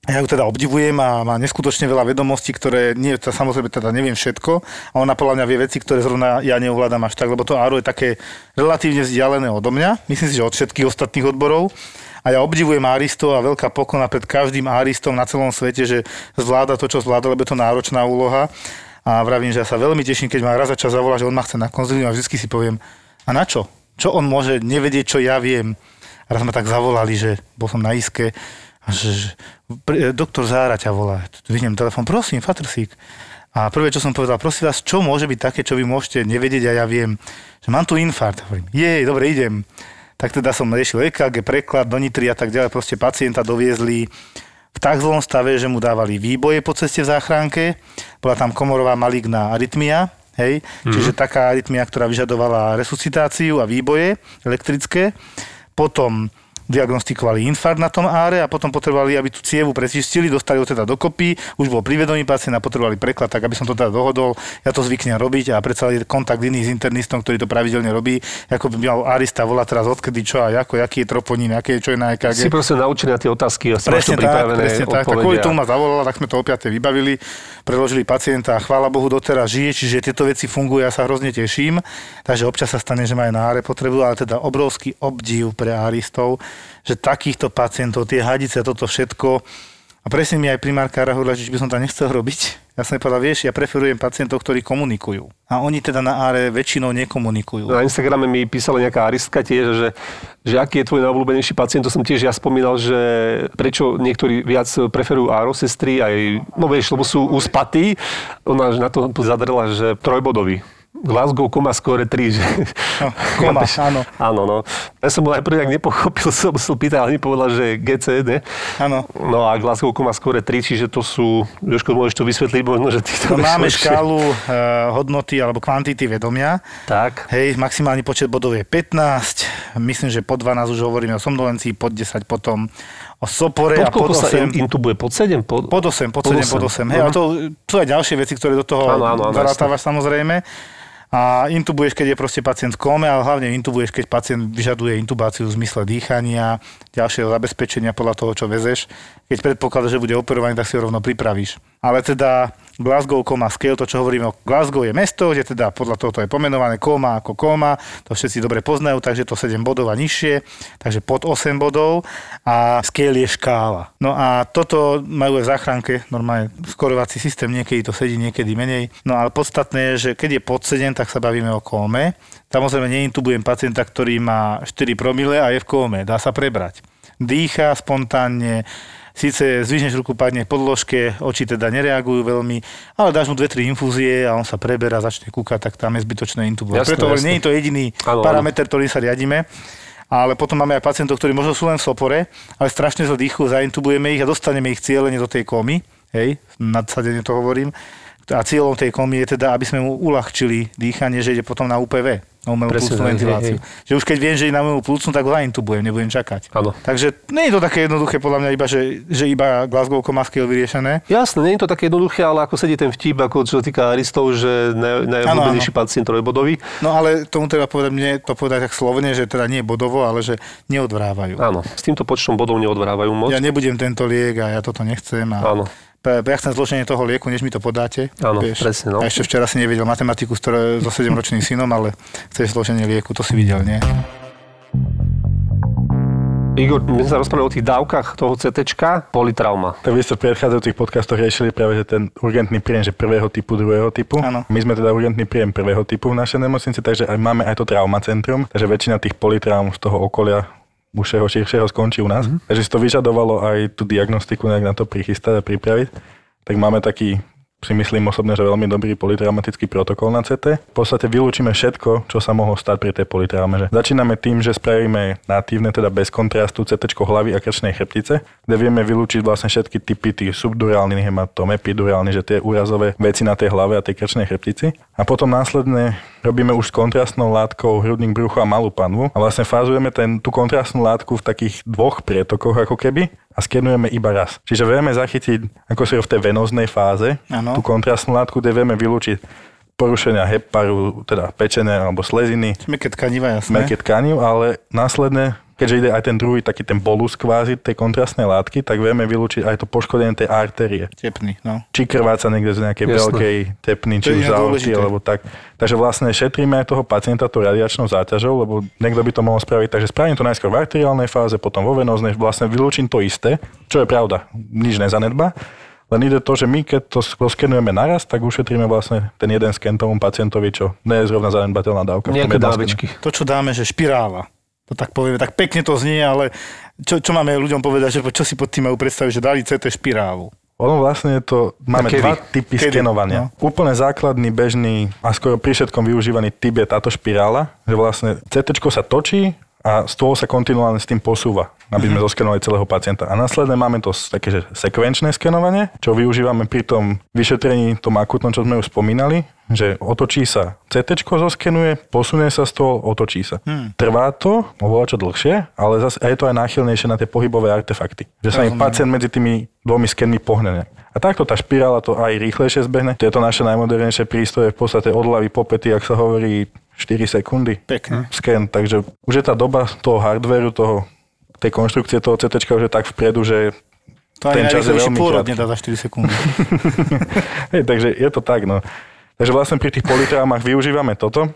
ja ju teda obdivujem a má neskutočne veľa vedomostí, ktoré nie, to samozrejme teda neviem všetko a ona podľa mňa vie veci, ktoré zrovna ja neovládam až tak, lebo to ARO je také relatívne vzdialené odo mňa, myslím si, že od všetkých ostatných odborov a ja obdivujem Aristov a veľká pokona pred každým Aristom na celom svete, že zvláda to, čo zvláda, lebo je to náročná úloha. A vravím, že ja sa veľmi teším, keď ma raz za čas zavolá, že on ma chce na konzilium a vždy si poviem, a na čo? Čo on môže nevedieť, čo ja viem? A raz ma tak zavolali, že bol som na iske že, že doktor Zára ťa volá. Vyhnem telefon, prosím, Fatrsík. A prvé, čo som povedal, prosím vás, čo môže byť také, čo vy môžete nevedieť a ja viem, že mám tu infarkt. Hovorím, jej, dobre, idem tak teda som riešil EKG, preklad do Nitry a tak ďalej. Proste pacienta doviezli v tak zlom stave, že mu dávali výboje po ceste v záchranke. Bola tam komorová maligná arytmia, hej, mm-hmm. čiže taká arytmia, ktorá vyžadovala resuscitáciu a výboje elektrické. Potom diagnostikovali infarkt na tom áre a potom potrebovali, aby tú cievu prečistili, dostali ho teda dokopy, už bol privedomý pacient a potrebovali preklad, tak aby som to teda dohodol. Ja to zvyknem robiť a predsa je kontakt iný s internistom, ktorý to pravidelne robí, ako by mal Arista volať teraz odkedy čo a ako, aký je troponín, aké je čo je na EKG. Si proste naučený na tie otázky a presne tak, presne tak, tak, kvôli tomu ma zavolala, tak sme to opäť vybavili, preložili pacienta a chvála Bohu doteraz žije, čiže tieto veci fungujú, ja sa hrozne teším. Takže občas sa stane, že ma aj na áre potrebujú, ale teda obrovský obdiv pre aristov, že takýchto pacientov, tie hadice, toto všetko, a presne mi aj primárka hovorila, že by som to nechcel robiť. Ja som povedal, vieš, ja preferujem pacientov, ktorí komunikujú. A oni teda na áre väčšinou nekomunikujú. Na Instagrame mi písala nejaká aristka tiež, že, že aký je tvoj najobľúbenejší pacient, to som tiež ja spomínal, že prečo niektorí viac preferujú áro sestry, aj, no vieš, lebo sú uspatí. Ona na to zadrela, že trojbodový Glasgow koma skore 3, že... No, koma, áno. Áno, no. Ja som bol najprv, ak nepochopil, som pýtať, ale mi povedal, že GCD. Áno. No a Glasgow koma skore 3, čiže to sú, Jožko, môžeš to vysvetliť, možno, že ty to no, Máme škálu uh, hodnoty alebo kvantity vedomia. Tak. Hej, maximálny počet bodov je 15. Myslím, že po 12 už hovoríme o somnolencii, pod 10 potom o sopore pod a pod 8. sa intubuje? Pod 7? Pod, pod 8, pod, pod 7, 8. pod 8. Hej, uh-huh. a to sú aj ďalšie veci, ktoré do toho zarátávaš samozrejme a intubuješ, keď je proste pacient v kóme, ale hlavne intubuješ, keď pacient vyžaduje intubáciu v zmysle dýchania, ďalšieho zabezpečenia podľa toho, čo vezeš. Keď predpokladáš, že bude operovaný, tak si ho rovno pripravíš. Ale teda Glasgow, koma, scale, to čo hovoríme o Glasgow je mesto, kde teda podľa toho to je pomenované koma ako koma, to všetci dobre poznajú, takže to 7 bodov a nižšie, takže pod 8 bodov a scale je škála. No a toto majú aj v záchranke, normálne skorovací systém, niekedy to sedí, niekedy menej. No ale podstatné je, že keď je pod 7, tak sa bavíme o kóme. Samozrejme neintubujem pacienta, ktorý má 4 promile a je v kóme, dá sa prebrať. Dýcha spontánne, Síce zvyšneš ruku, padne podložke, oči teda nereagujú veľmi, ale dáš mu dve, tri infúzie a on sa preberá, začne kúkať, tak tam je zbytočné intubovať. Preto jasné. nie je to jediný ano, parameter, ktorý sa riadíme. Ale potom máme aj pacientov, ktorí možno sú len v sopore, ale strašne zle dýchu, zaintubujeme ich a dostaneme ich cieľene do tej komy. Hej, nadsadene to hovorím. A cieľom tej komy je teda, aby sme mu uľahčili dýchanie, že ide potom na UPV na umelú plúcnu ventiláciu. Hej, hej. Že už keď viem, že je na umelú plúcnu, tak ho zaintubujem, nebudem čakať. Áno. Takže nie je to také jednoduché podľa mňa iba, že, že iba Glasgow Maskiel vyriešené. Jasné, nie je to také jednoduché, ale ako sedí ten vtip, ako čo týka Aristov, že najobľúbenejší pacient trojbodový. No ale tomu treba povedať, mne to povedať tak slovne, že teda nie bodovo, ale že neodvrávajú. Áno, s týmto počtom bodov neodvrávajú moc. Ja nebudem tento liek a ja toto nechcem. A Áno. Jasné zloženie toho lieku, než mi to podáte. Áno, presne, no. A ešte včera si nevedel matematiku s ktoré, so 7-ročným synom, ale chceš zloženie lieku, to si videl, nie? Igor, my sme sa rozprávali o tých dávkach toho CT, politrauma. Tak vy ste v predchádzajúcich podcastoch riešili práve, že ten urgentný príjem, že prvého typu, druhého typu. Áno. My sme teda urgentný príjem prvého typu v našej nemocnici, takže aj máme aj to traumacentrum, takže väčšina tých politraum z toho okolia užšieho, širšieho skončí u nás. Mm-hmm. Takže si to vyžadovalo aj tú diagnostiku nejak na to prichystať a pripraviť. Tak máme taký si myslím osobne, že veľmi dobrý politraumatický protokol na CT. V podstate vylúčime všetko, čo sa mohlo stať pri tej politraume. Začíname tým, že spravíme natívne, teda bez kontrastu CT hlavy a krčnej chrbtice, kde vieme vylúčiť vlastne všetky typy tých subdurálnych hematóm, epidurálnych, že tie úrazové veci na tej hlave a tej krčnej chrbtici. A potom následne robíme už s kontrastnou látkou hrudník, brucho a malú panvu a vlastne fázujeme ten, tú kontrastnú látku v takých dvoch prietokoch ako keby a skenujeme iba raz. Čiže vieme zachytiť, ako si v tej venoznej fáze, Áno. tú kontrastnú látku, kde vieme vylúčiť porušenia heparu, teda pečené alebo sleziny, Meké tkaniva, jasné. meké tkanív, ale následne keďže ide aj ten druhý taký ten bolus kvázi tej kontrastnej látky, tak vieme vylúčiť aj to poškodenie tej artérie. Tepný, no. Či krváca niekde z nejakej Jasné. veľkej tepny, či už dôležité. alebo tak. Takže vlastne šetríme aj toho pacienta tou radiačnou záťažou, lebo niekto by to mohol spraviť, takže spravím to najskôr v arteriálnej fáze, potom vo venóznej, vlastne vylúčim to isté, čo je pravda, nič nezanedba. Len ide to, že my keď to rozkenujeme naraz, tak ušetríme vlastne ten jeden sken tomu pacientovi, čo nie je zrovna zanedbateľná dávka. Nejaké dávečky. To, čo dáme, že špirála. To tak povieme, tak pekne to znie, ale čo, čo máme ľuďom povedať, že čo si pod tým majú predstaviť, že dali CT špirálu. Ono vlastne je to, máme kedy? dva typy Kedy? skenovania. Úplne základný, bežný a skoro pri všetkom využívaný typ je táto špirála, že vlastne CT sa točí a stôl sa kontinuálne s tým posúva, aby sme zoskenovali celého pacienta. A následne máme to také, že sekvenčné skenovanie, čo využívame pri tom vyšetrení, tom akutnom, čo sme už spomínali, že otočí sa CT, zoskenuje, posunie sa stôl, otočí sa. Hmm. Trvá to, oveľa čo dlhšie, ale zase je to aj náchylnejšie na tie pohybové artefakty. Že sa im pacient medzi tými dvomi skenmi pohne. A takto tá špirála to aj rýchlejšie zbehne. Tieto naše najmodernejšie prístroje v podstate od hlavy po pety, ak sa hovorí, 4 sekundy. Pekne. Sken, takže už je tá doba toho hardwareu, toho, tej konštrukcie toho CT už je tak vpredu, že To Ten čas je veľmi pôrod nedá za 4 sekundy. Hej, takže je to tak, no. Takže vlastne pri tých politraumách využívame toto,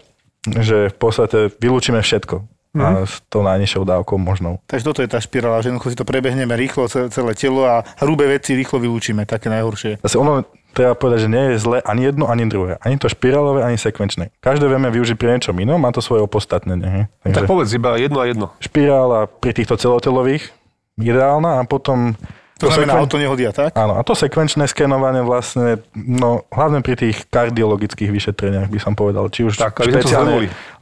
že v podstate vylúčime všetko. A s tou najnižšou dávkou možnou. Takže toto je tá špirála, že jednoducho si to prebehneme rýchlo, ce- celé telo a hrubé veci rýchlo vylúčime, také najhoršie. Zase ono, treba povedať, že nie je zle ani jedno, ani druhé. Ani to špirálové, ani sekvenčné. Každé vieme využiť pri niečom inom, má to svoje opodstatnenie. hej. Tak Takže povedz iba jedno a jedno. špirála pri týchto celotelových ideálna a potom... To znamená sekven- auto nehodia, tak? Áno, a to sekvenčné skenovanie vlastne, no hlavne pri tých kardiologických vyšetreniach by som povedal, či už Tak, sme to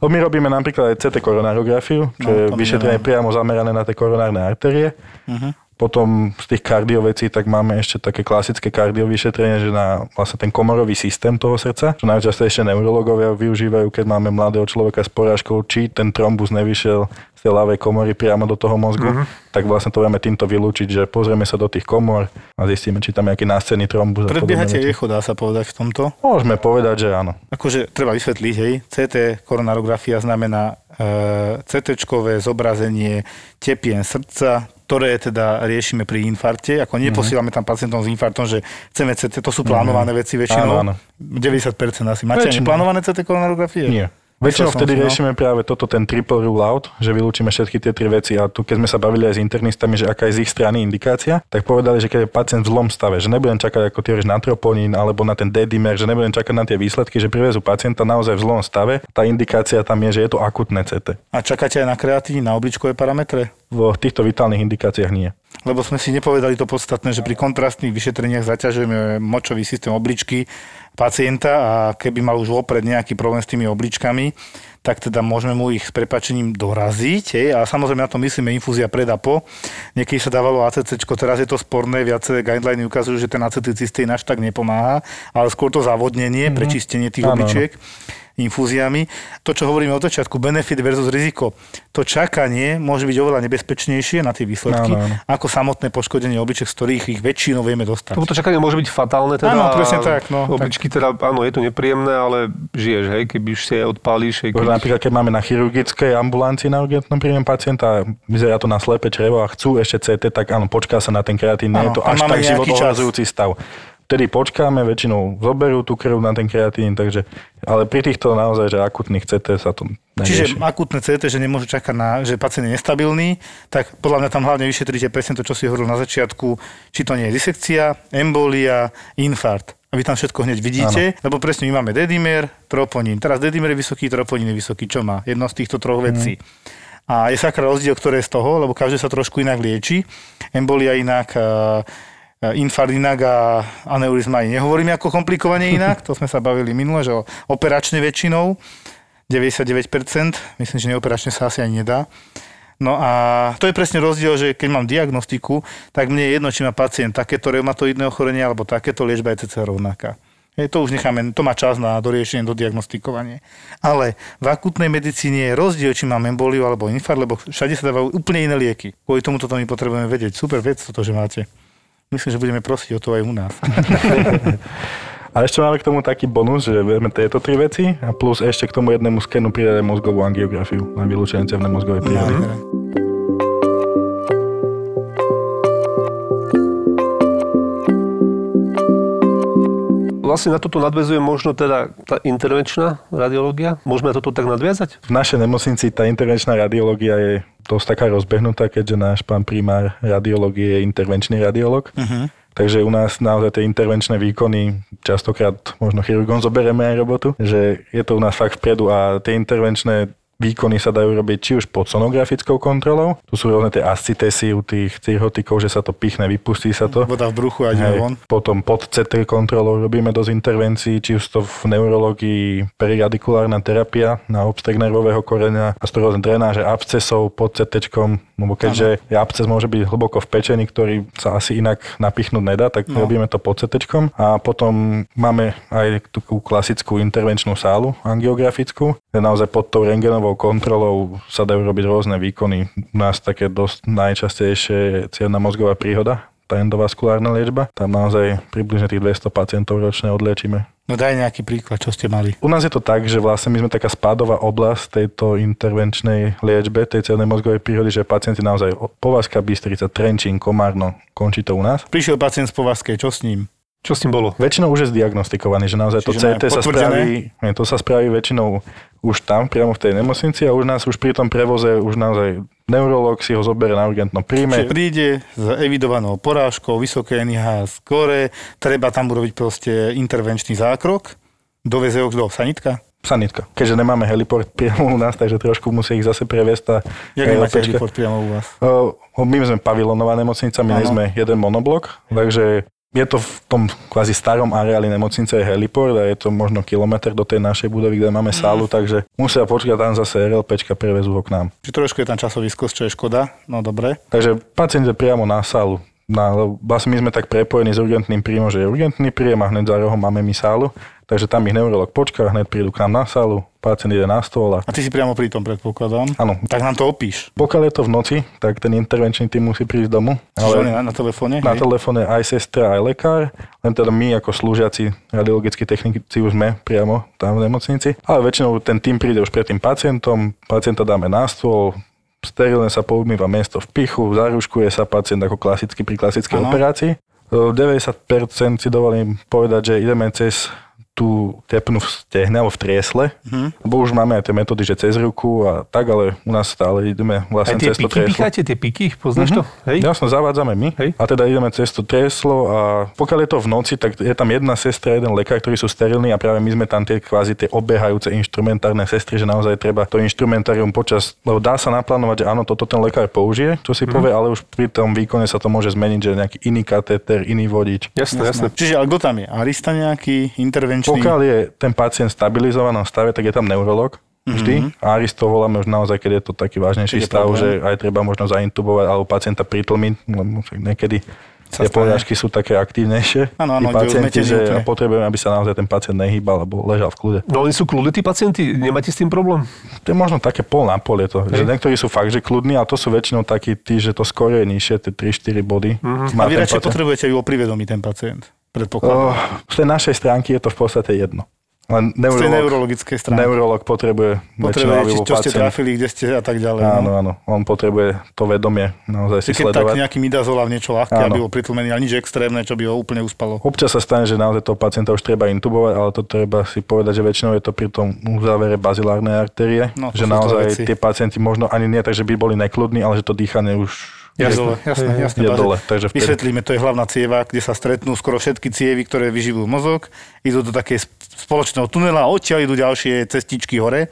my robíme napríklad aj CT koronarografiu, čo No, je to vyšetrenie neviem. priamo zamerané na tie koronárne artérie. Mhm. Potom z tých kardiovecí, tak máme ešte také klasické kardiovyšetrenie, že na vlastne ten komorový systém toho srdca, čo najčastejšie neurologovia využívajú, keď máme mladého človeka s porážkou, či ten trombus nevyšiel z tej ľavej komory priamo do toho mozgu, Mhm. tak vlastne to vieme týmto vylúčiť, že pozrieme sa do tých komor a zistíme, či tam je nejaký náscenný trombus. Predbiehate echo, dá sa povedať v tomto. Môžeme povedať, že áno. Akože treba vysvetliť, hej, CT koronarografia znamená e, CT-čkové zobrazenie tepien srdca, ktoré teda riešime pri infarte. Ako neposielame tam pacientom s infartom, že chceme CT, to sú plánované veci väčšinou. Áno, áno. 90% asi. Máte ani Väčšinou. plánované CT koronarografie? Nie. Väčšinou vtedy no. riešime práve toto, ten triple rule out, že vylúčime všetky tie tri veci a tu keď sme sa bavili aj s internistami, že aká je z ich strany indikácia, tak povedali, že keď je pacient v zlom stave, že nebudem čakať ako hovoríš na troponín alebo na ten D-dimer, že nebudem čakať na tie výsledky, že privezú pacienta naozaj v zlom stave, tá indikácia tam je, že je to akutné CT. A čakáte aj na kreatín, na obličkové parametre? V týchto vitálnych indikáciách nie. Lebo sme si nepovedali to podstatné, že pri kontrastných vyšetreniach zaťažujeme močový systém obličky pacienta a keby mal už vopred nejaký problém s tými obličkami, tak teda môžeme mu ich s prepačením doraziť. Hej? A samozrejme na to myslíme infúzia pred a po. Niekedy sa dávalo ACC, teraz je to sporné, viaceré guideliny ukazujú, že ten acetylcysteín až tak nepomáha, ale skôr to zavodnenie, mm-hmm. prečistenie tých áno. obličiek. Infúziami. To, čo hovoríme od začiatku, benefit versus riziko, to čakanie môže byť oveľa nebezpečnejšie na tie výsledky, Áno, áno. ako samotné poškodenie obličiek, z ktorých ich väčšinou vieme dostať. Lebo to čakanie môže byť fatálne. Teda, Áno, presne tak, no, Obličky teda, áno, je to nepríjemné, ale žiješ, hej, keby už si aj odpálíš. Hej, Keď... Napríklad, keď máme na chirurgickej ambulancii na urgentnom príjem pacienta vyzerá to na slepe črevo a chcú ešte CT, tak áno, počká sa na ten kreatín, nie je to až tak život stav. Vtedy počkáme, väčšinou zoberú tú krv na ten kreatín, takže, ale pri týchto naozaj, že akutných CT sa to Čiže nerieši. akutné CT, že nemôžu čakať na, že pacient je nestabilný, tak podľa mňa tam hlavne vyšetríte presne to, čo si hovoril na začiatku, či to nie je disekcia, embolia, infarkt. A vy tam všetko hneď vidíte, ano. lebo presne my máme dedimer, troponín. Teraz dedimer je vysoký, troponín je vysoký. Čo má? Jedno z týchto troch vecí. A je sakra rozdiel, ktoré je z toho, lebo každé sa trošku inak lieči. Embolia inak, eh, infarkt inak a aneurizma aj nehovorím ako komplikovane inak, to sme sa bavili minule, že operačne väčšinou, 99%, myslím, že neoperačne sa asi ani nedá. No a to je presne rozdiel, že keď mám diagnostiku, tak mne je jedno, či má pacient takéto reumatoidné ochorenie alebo takéto liečba je cca rovnaká. Hej, to už necháme, to má čas na doriešenie, do diagnostikovanie. Ale v akutnej medicíne je rozdiel, či mám emboliu alebo infarkt, lebo všade sa dávajú úplne iné lieky. Kvôli tomu toto my potrebujeme vedieť. Super vec toto, že máte. Myslím, že budeme prosiť o to aj u nás. A ešte máme k tomu taký bonus, že vieme tieto tri veci a plus ešte k tomu jednému skenu pridať mozgovú angiografiu na vylúčenie cevnej mozgovej prírody. Nádhera. Vlastne na toto nadvezuje možno teda tá intervenčná radiológia. Môžeme na toto tak nadviazať? V našej nemocnici tá intervenčná radiológia je dosť taká rozbehnutá, keďže náš pán primár radiológie je intervenčný radiológ. Uh-huh. Takže u nás naozaj tie intervenčné výkony, častokrát možno chirurgom zoberieme aj robotu, že je to u nás fakt vpredu a tie intervenčné výkony sa dajú robiť či už pod sonografickou kontrolou, tu sú rôzne tie ascitesy u tých cirhotikov, že sa to pichne, vypustí sa to. Voda v bruchu a ideme von. potom pod CT kontrolou robíme dosť intervencií, či už to v neurológii periradikulárna terapia na obstrek nervového koreňa a sú to rôzne drenáže abscesov pod CT, lebo keďže je absces môže byť hlboko v pečení, ktorý sa asi inak napichnúť nedá, tak No. robíme to pod CT a potom máme aj tú klasickú intervenčnú sálu angiografickú, kde naozaj pod tou rengenovou kontrolou sa dajú robiť rôzne výkony. U nás také dosť najčastejšie je cievna mozgová príhoda, tá endovaskulárna liečba. Tam naozaj približne tých 200 pacientov ročne odliečíme. No daj nejaký príklad, čo ste mali. U nás je to tak, že vlastne my sme taká spádová oblasť tejto intervenčnej liečbe, tej cievnej mozgovej príhody, že pacienti naozaj Povazka, Bystrica, Trenčín, Komárno, končí to u nás. Prišiel pacient z Povazkej, čo s ním? Čo s tým bolo? Väčšinou už je zdiagnostikovaný, že naozaj to Čiže CT sa spraví, nie, to sa spraví väčšinou už tam, priamo v tej nemocnici a už nás už pri tom prevoze už naozaj neurolog si ho zoberie na urgentnom Čiže príjme. príde s evidovanou porážkou, vysoké NIH skore, treba tam urobiť proste intervenčný zákrok, doveze ho do sanitka. Sanitka. Keďže nemáme heliport priamo u nás, takže trošku musí ich zase previesť tá Jak nemáte LPčka. heliport priamo u vás? O, my sme pavilonová nemocnica, my nie sme jeden monoblok, takže je to v tom kvázi starom areáli nemocnice je heliport a je to možno kilometr do tej našej budovy, kde máme sálu, takže musia počkať tam zase RLPčka, prevezú ho k nám. Čiže trošku je tam časový skos, čo je škoda. No dobre. Takže pacient je priamo na sálu. Na, vlastne my sme tak prepojení s urgentným príjmom, že je urgentný príjem a hneď za rohom máme my sálu. Takže tam ich neurolog počká, hneď prídu k nám na sálu, pacient ide na stôl a A ty si priamo pri tom, predpokladám. áno. Tak nám to opíš. Pokiaľ je to v noci, tak ten intervenčný tým musí prísť domov. Čiže on je na, na telefóne. Na hej? telefóne aj sestra, aj lekár, len teda my ako slúžiaci radiologickí technici už sme priamo tam v nemocnici. Ale väčšinou ten tým príde už pred tým pacientom, pacienta dáme na stôl, sterilne sa poumýva miesto v pichu, zaruškuje sa pacient ako klasicky pri klasickej Áno. operácii. O 90% si dovolím povedať, že ideme cez tú tepnu v stehne alebo v triesle, Mhm. lebo už máme aj tie metódy, že cez ruku a tak, ale u nás stále ideme Aj vlastne tie cez to trieslo. picháte, tie piky, poznáš to? Hej? Jasno, zavádzame my. Hej. A teda ideme cez to trieslo a pokiaľ je to v noci, tak je tam jedna sestra, jeden lekár, ktorí sú sterilní a práve my sme tam tie kvázi tie obiehajúce inštrumentárne sestry, že naozaj treba to inštrumentárium počas, lebo dá sa naplánovať, že áno, toto ten lekár použije, čo si povie, ale už pri tom výkone sa to môže zmeniť, že nejaký iný katéter, iný vodič. Jasné, jasné. Čiže ale kto tam je? Arista nejaký, intervenčný? Pokiaľ je ten pacient v stabilizovanom stave, tak je tam neurolog vždy. A Aristo voláme už naozaj, keď je to taký vážnejší je stav, problém. že aj treba možno zaintubovať alebo pacienta pritlmiť, lebo však niekedy tie porážky sú také aktívnejšie. Áno, áno, pacienti, že úplne. potrebujeme, aby sa naozaj ten pacient nehýbal, alebo ležal v kľude. No oni sú kľudní, tí pacienti? Nemáte s tým problém? To je možno také pol na pol je to. Že niektorí sú fakt, že kľudní, ale to sú väčšinou takí tí, že to skoro je nižšie, tie 3-4 body. A Má vy radšej potrebujete, aby bol privedomý ten pacient. Predpokladám. Oh, z tej našej stránky je to v podstate jedno. Len Z tej neurolog, neurologickej strany. neurolog potrebuje Potrebuje, bol čo ste trafili, kde ste a tak ďalej. Áno, no. áno. On potrebuje to vedomie naozaj si Keď tak sledovať. nejaký midazola v niečo ľahké, Áno. aby bol pritlmený, ale nič extrémne, čo by ho úplne uspalo. Občas sa stane, že naozaj toho pacienta už treba intubovať, ale to treba si povedať, že väčšinou je to pri tom uzávere bazilárnej artérie, No, že naozaj tie pacienti možno ani nie tak, že by boli nekľudní, ale že to dýchanie už Je Jasné. jasné, jasné. je Baže- dole. Takže vtedy, Vysvetlíme, to je hlavná cieva, kde sa stretnú skoro všetky cievy, ktoré vyživujú mozog. Idú do také sp- spoločného tunela a odtiaľ idú ďalšie cestičky hore.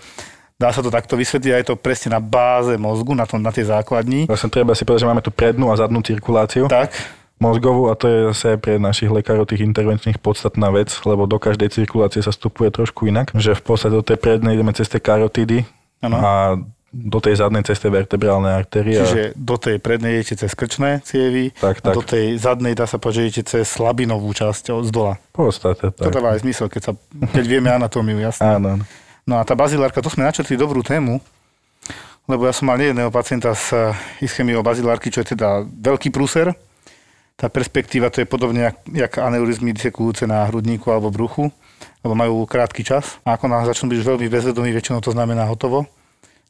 Dá sa to takto vysvetliť a je to presne na báze mozgu, na, tom, na tej základni. vlastne treba si povedať, že máme tu prednú a zadnú cirkuláciu. Tak, mozgovú a to je zase pre našich lekárov tých intervenčných podstatná vec, lebo do každej cirkulácie sa vstupuje trošku inak, že v podstate do tej prednej ideme cez tie karotidy Áno. a do tej zadnej cez tie vertebrálne artérie. a- čiže do tej prednej idete cez krčné cievy Tak, a tak. do tej zadnej dá sa povedať, že idete cez slabinovú časť z dola. V podstate To tak. dáva aj zmysel, keď, sa, keď vieme anatómiu, jasne. Áno. No a tá bazilárka, to sme načrtli dobrú tému, lebo ja som mal nejedného pacienta s eh, ischemiou bazilárky, čo je teda veľký prúser. Tá perspektíva to je podobne jak, jak aneurizmy disekujúce na hrudníku alebo bruchu, lebo majú krátky čas. A ako nám začnú byť už veľmi bezvedomí, väčšinou to znamená hotovo.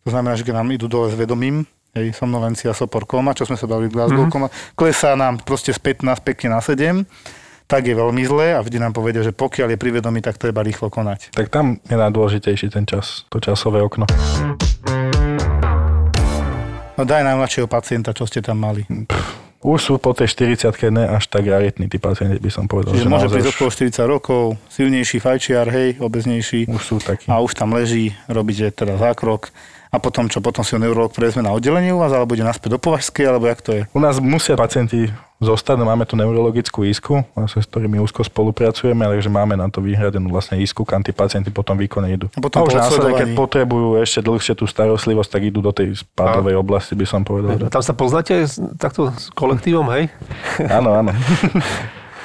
To znamená, že keď nám idú dole s vedomím, hej, somnolencia, sopor, koma, čo sme sa bavili Glasgow, mm-hmm. koma, klesá nám proste z 15 pekne na 7, tak je veľmi zlé a vždy nám povedia, že pokiaľ je privedomý, tak treba rýchlo konať. Tak tam je najdôležitejší ten čas, to časové okno. No daj najmladšieho pacienta, čo ste tam mali. Už sú po tej 40 ne až tak raritní tí pacienti, by som povedal. Čiže že môže prísť už- okolo 40 rokov, silnejší fajčiar, hej, obeznejší Už sú takí. a už tam leží, robíte teda zákrok a potom čo, potom si ho neurolog prevezme na oddelenie u vás, alebo ide naspäť do Považskej, alebo jak to je? U nás musia pacienti zostať, no máme tu neurologickú isku, vlastne, s ktorými úzko spolupracujeme, takže máme na to vyhradenú vlastne isku, kam tí pacienti potom výkone idú. A potom už po následne, keď potrebujú ešte dlhšie tú starostlivosť, tak idú do tej spádovej oblasti, by som povedal. A Že... tam sa poznáte takto s kolektívom, hej? Áno, áno.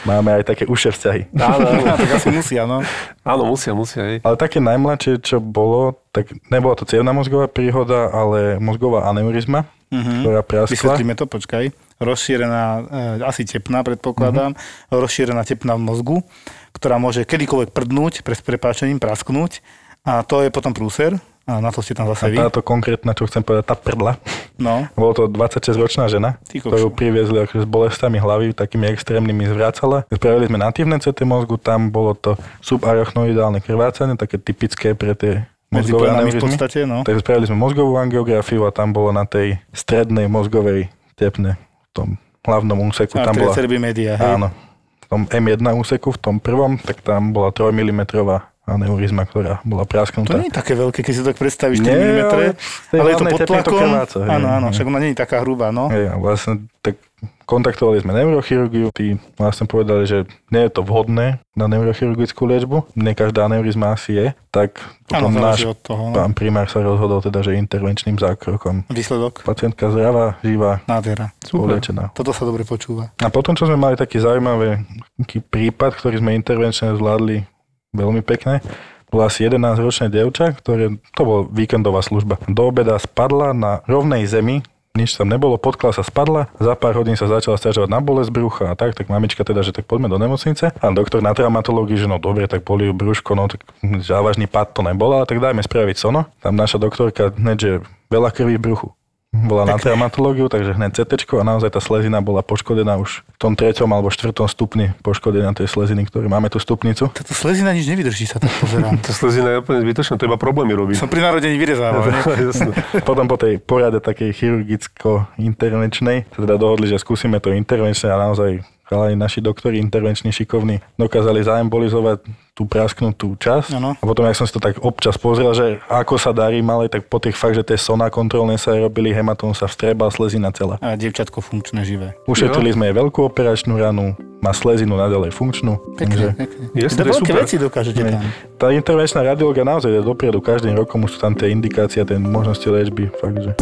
Máme aj také uše vzťahy. Áno, áno. tak asi musia, no. áno, musia, musia, hej. Ale také najmladšie, čo bolo, tak nebola to cievna mozgová príhoda, ale mozgová aneurizma, Mhm. ktorá praskla. Vysvetlíme to, počkaj. Rozšírená, e, asi tepná, predpokladám, Mhm. rozšírená tepná v mozgu, ktorá môže kedykoľvek prdnúť, pre s prepáčením prasknúť a to je potom prúser a na to ste tam A zase vy. táto konkrétna, čo chcem povedať, tá prdla, No, Bolo to 26-ročná žena, Ty ktorú priviezli akože s bolestami hlavy, takými extrémnymi zvracala. Spravili sme natívne CT mozgu, tam bolo to subarachnoidálne krvácanie, také typické pre tie mozgové plenami v aneurizmy. podstate, no. Takže spravili sme mozgovú angiografiu a tam bolo na tej strednej mozgovej tepne, v tom hlavnom úseku, tam bola, media, hej. áno, v tom M1 úseku, v tom prvom, tak tam bola 3 mm aneurizma, ktorá bola To prasknutá. nie je také veľké, keď si to tak predstavíš 4 Nie, mm, ale ale, je to pod tepny to tlakom. krváca, Áno, áno, však ona nie je taká hrubá, no. A vlastne tak kontaktovali sme neurochirurgiu, tí vlastne povedali, že nie je to vhodné na neurochirurgickú liečbu, nie každá aneurizma asi je, tak potom záleží náš od toho, no. pán primár sa rozhodol teda, že intervenčným zákrokom. Výsledok, Pacientka zdravá, živá, nádhera. ulečená. Toto sa dobre počúva. A potom, čo sme mali taký zaujímavý prípad, ktorý sme intervenčne zvládli veľmi pekne, bola asi 11-ročná dievča, ktoré, to bola víkendová služba. Do obeda spadla na rovnej zemi, nič tam nebolo, podkla sa spadla, za pár hodín sa začala stiažovať na bolesť brucha a tak, tak mamička teda, že tak poďme do nemocnice. A doktor na traumatológii, že no dobre, tak boli brúško, no tak závažný pad to nebolo, ale tak dajme spraviť sono. Tam naša doktorka hneď, že veľa krvi v bruchu. Bola na traumatológiu, takže hneď CT a naozaj tá slezina bola poškodená už v tom treťom alebo štvrtom stupni poškodená tej sleziny, ktorý máme tú stupnicu. Táto slezina nič nevydrží, sa tak pozerám. To slezina je úplne zbytočná, to iba problémy robí. Som pri narodení vyrezával? Jasné. Potom po tej porade takej chirurgicko-intervenčnej sa teda dohodli, že skúsime to intervenčne a naozaj chalani naši doktori intervenční šikovní dokázali zaembolizovať tú prasknutú časť. Áno. A potom, jak som si to tak občas pozrel, že ako sa darí malej, tak po tých fakt, že tie soná kontrolné sa aj robili, hematóm sa vstrebal, slezina celá. A dievčatko funkčné, živé. Ušetrili sme jej veľkú operačnú ranu, má slezinu nadalej funkčnú. Pekne, takže pekne. Jasne, to veľké super. veci dokážete tam. Tá intervenčná radiológia naozaj je dopredu, každým rokom už sú tam tie indikácie, tie možnosti liečby, fakt, že...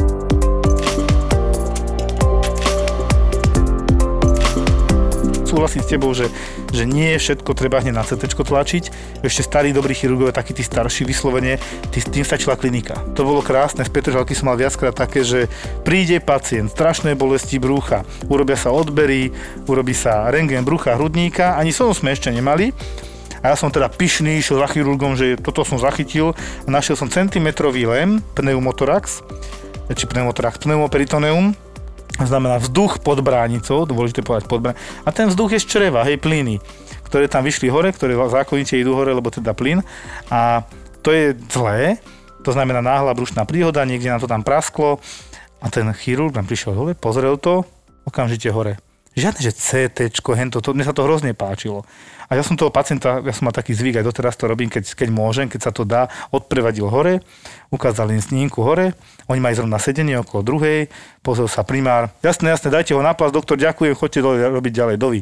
súhlasiť s tebou, že, že nie všetko treba hneď na CT tlačiť. Ešte starí dobrí chirurgovia, takí tí starší vyslovene, tý, tým stačila klinika. To bolo krásne, z Petržalky som mal viackrát také, že príde pacient, strašné bolesti brúcha, urobia sa odbery, urobí sa rengen brucha, hrudníka, ani som sme ešte nemali. A ja som teda pyšný, išiel za chirurgom, že toto som zachytil a našiel som centimetrový lem, pneumotorax, či pneumotorax, pneumoperitoneum, znamená vzduch pod bránicou, dôležité povedať pod bránicou, a ten vzduch je z čreva, hej, plyny, ktoré tam vyšli hore, ktoré zákonite idú hore, lebo teda plyn. A to je zlé, to znamená náhla brušná príhoda, niekde na to tam prasklo a ten chirurg tam prišiel hore, pozrel to, okamžite hore. Žiadne, že CT, hento, to, mne sa to hrozne páčilo. A ja som toho pacienta, ja som mal taký zvyk, aj doteraz to robím, keď, keď môžem, keď sa to dá, odprevadil hore, ukázali im snímku hore, oni majú zrovna sedenie okolo druhej, pozrel sa primár, jasné, jasné, dajte ho na plas, doktor, ďakujem, choďte dole, robiť ďalej, dovi.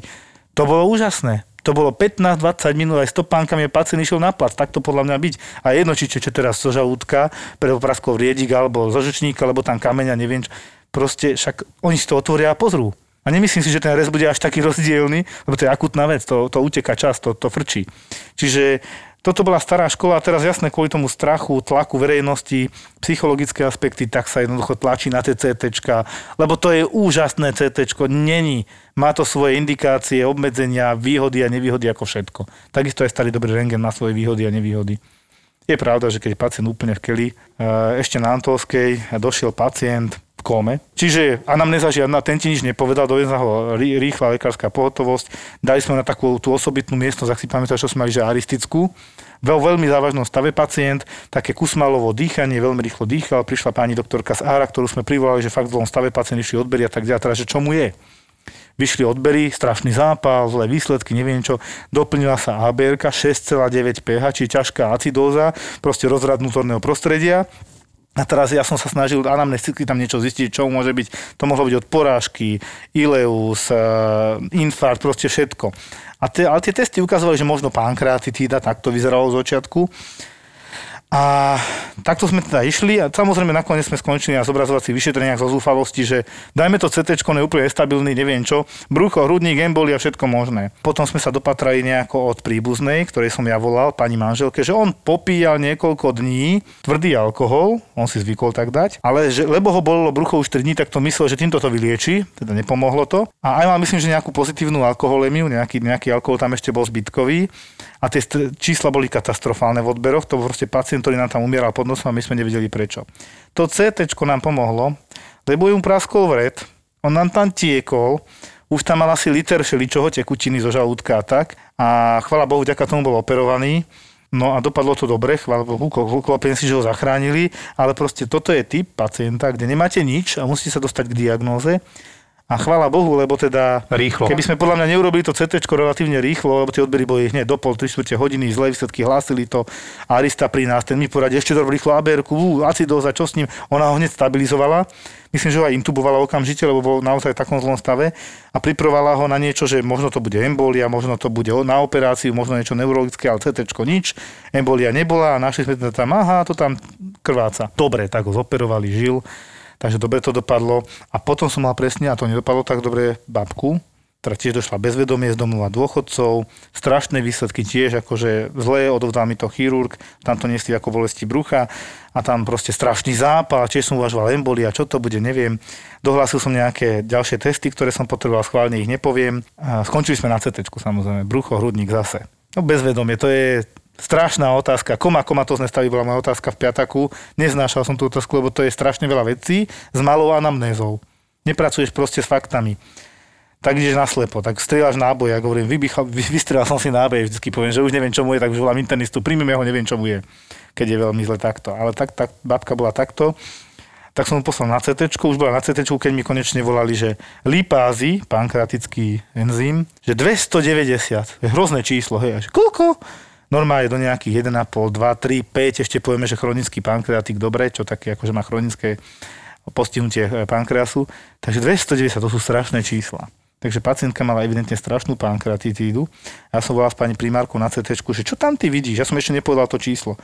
To bolo úžasné. To bolo 15-20 minút aj s topánkami pacient išiel na plac. Tak to podľa mňa byť. A jedno, či čo teraz zo žalúdka, pre opraskov riedik, alebo zo alebo tam kameňa, neviem čo. Proste však oni si to otvoria a pozrú. A nemyslím si, že ten rez bude až taký rozdielny, lebo to je akutná vec, to, to uteká čas, to, frčí. Čiže toto bola stará škola a teraz jasné kvôli tomu strachu, tlaku verejnosti, psychologické aspekty, tak sa jednoducho tlačí na tie CT, lebo to je úžasné CT, není. Má to svoje indikácie, obmedzenia, výhody a nevýhody ako všetko. Takisto aj starý dobrý rengen má svoje výhody a nevýhody. Je pravda, že keď pacient úplne v keli, eh, ešte na Antolskej došiel pacient, kóme. Čiže anamnéza žiadna, ten ti nič nepovedal, dovezla ho rýchla lekárska pohotovosť, dali sme na takú tú osobitnú miestnosť, ak si pamätáš, čo sme mali, že aristickú, vo veľmi závažnom stave pacient, také kusmalovo dýchanie, veľmi rýchlo dýchal, prišla pani doktorka z Ára, ktorú sme privolali, že fakt v zlom stave pacient išli odbery a tak ďalej, teda, že čo mu je. Vyšli odbery, strašný zápal, zlé výsledky, neviem čo. Doplnila sa ABR 6,9 pH, čiže ťažká acidóza, proste rozrad vnútorného prostredia. A teraz ja som sa snažil anamnesticky tam niečo zistiť, čo môže byť. To mohlo byť od porážky, ileus, eh, infarkt, proste všetko. A te, ale tie testy ukazovali, že možno pankreatitída, tak to vyzeralo z začiatku. A takto sme teda išli a samozrejme nakoniec sme skončili na zobrazovacích vyšetreniach zo zúfalosti, že dajme to CT, je úplne stabilný, neviem čo, brucho, hrudník, a všetko možné. Potom sme sa dopatrali nejako od príbuznej, ktorej som ja volal, pani manželke, že on popíjal niekoľko dní tvrdý alkohol, on si zvykol tak dať, ale že, lebo ho bolelo brucho už 3 dní, tak to myslel, že týmto to vylieči, teda nepomohlo to. A aj mal myslím, že nejakú pozitívnu alkoholemiu, nejaký, nejaký alkohol tam ešte bol zbytkový a tie čísla boli katastrofálne v odberoch, to proste pacient, ktorý nám tam umieral pod nosom a my sme nevedeli prečo. To CT nám pomohlo, lebo ju praskol vred, on nám tam tiekol, už tam mal asi liter šeličoho tekutiny zo žalúdka a tak. A chvala Bohu, ďaká tomu bol operovaný. No a dopadlo to dobre, chvála Bohu, klopiem si, že ho zachránili, ale proste toto je typ pacienta, kde nemáte nič a musíte sa dostať k diagnóze a chvála Bohu, lebo teda... Rýchlo. Keby sme podľa mňa neurobili to CT relatívne rýchlo, lebo tie odbery boli hneď do pol, 3 hodiny, zlé výsledky hlásili to. Arista pri nás, ten mi poradí ešte to rýchlo ABR-ku, acidóza, čo s ním. Ona ho hneď stabilizovala. Myslím, že ho aj intubovala okamžite, lebo bol naozaj v takom zlom stave a pripravovala ho na niečo, že možno to bude embolia, možno to bude na operáciu, možno niečo neurologické, ale CT nič. Embolia nebola a našli sme tam, aha, to tam krváca. Dobre, tak ho zoperovali, žil takže dobre to dopadlo. A potom som mal presne, a to nedopadlo tak dobre, babku, ktorá tiež došla bezvedomie z domova dôchodcov, strašné výsledky tiež, akože zlé, odovzdal mi to chirurg, tam to nesli ako bolesti brucha a tam proste strašný zápal, tiež som uvažoval embolia, čo to bude, neviem. Dohlásil som nejaké ďalšie testy, ktoré som potreboval, schválne ich nepoviem. A skončili sme na CT, samozrejme, brucho, hrudník zase. No bezvedomie, to je strašná otázka. Koma komatozne stavy bola moja otázka v piataku. Neznášal som tú otázku, lebo to je strašne veľa vecí s malou anamnézou. Nepracuješ proste s faktami. Tak ideš naslepo, tak strieľaš náboj, ako hovorím, vybichal, vystrelal som si náboj, vždycky poviem, že už neviem, čo mu je, tak už volám internistu, príjmeme ho, neviem, čo mu je, keď je veľmi zle takto. Ale tak, tak babka bola takto tak som mu poslal na CT, už bola na CT, keď mi konečne volali, že lipázy, pankratický enzym, že 290, je hrozné číslo, hej, a že koľko? Normálne do nejakých 1,5, 2, 3, 5, ešte povieme, že chronický pankreatik, dobre, čo také akože má chronické postihnutie e, pankreasu. Takže 290, to sú strašné čísla. Takže pacientka mala evidentne strašnú pankreatitídu. Ja som volal s pani primárku na CT, že čo tam ty vidíš? Ja som ešte nepovedal to číslo.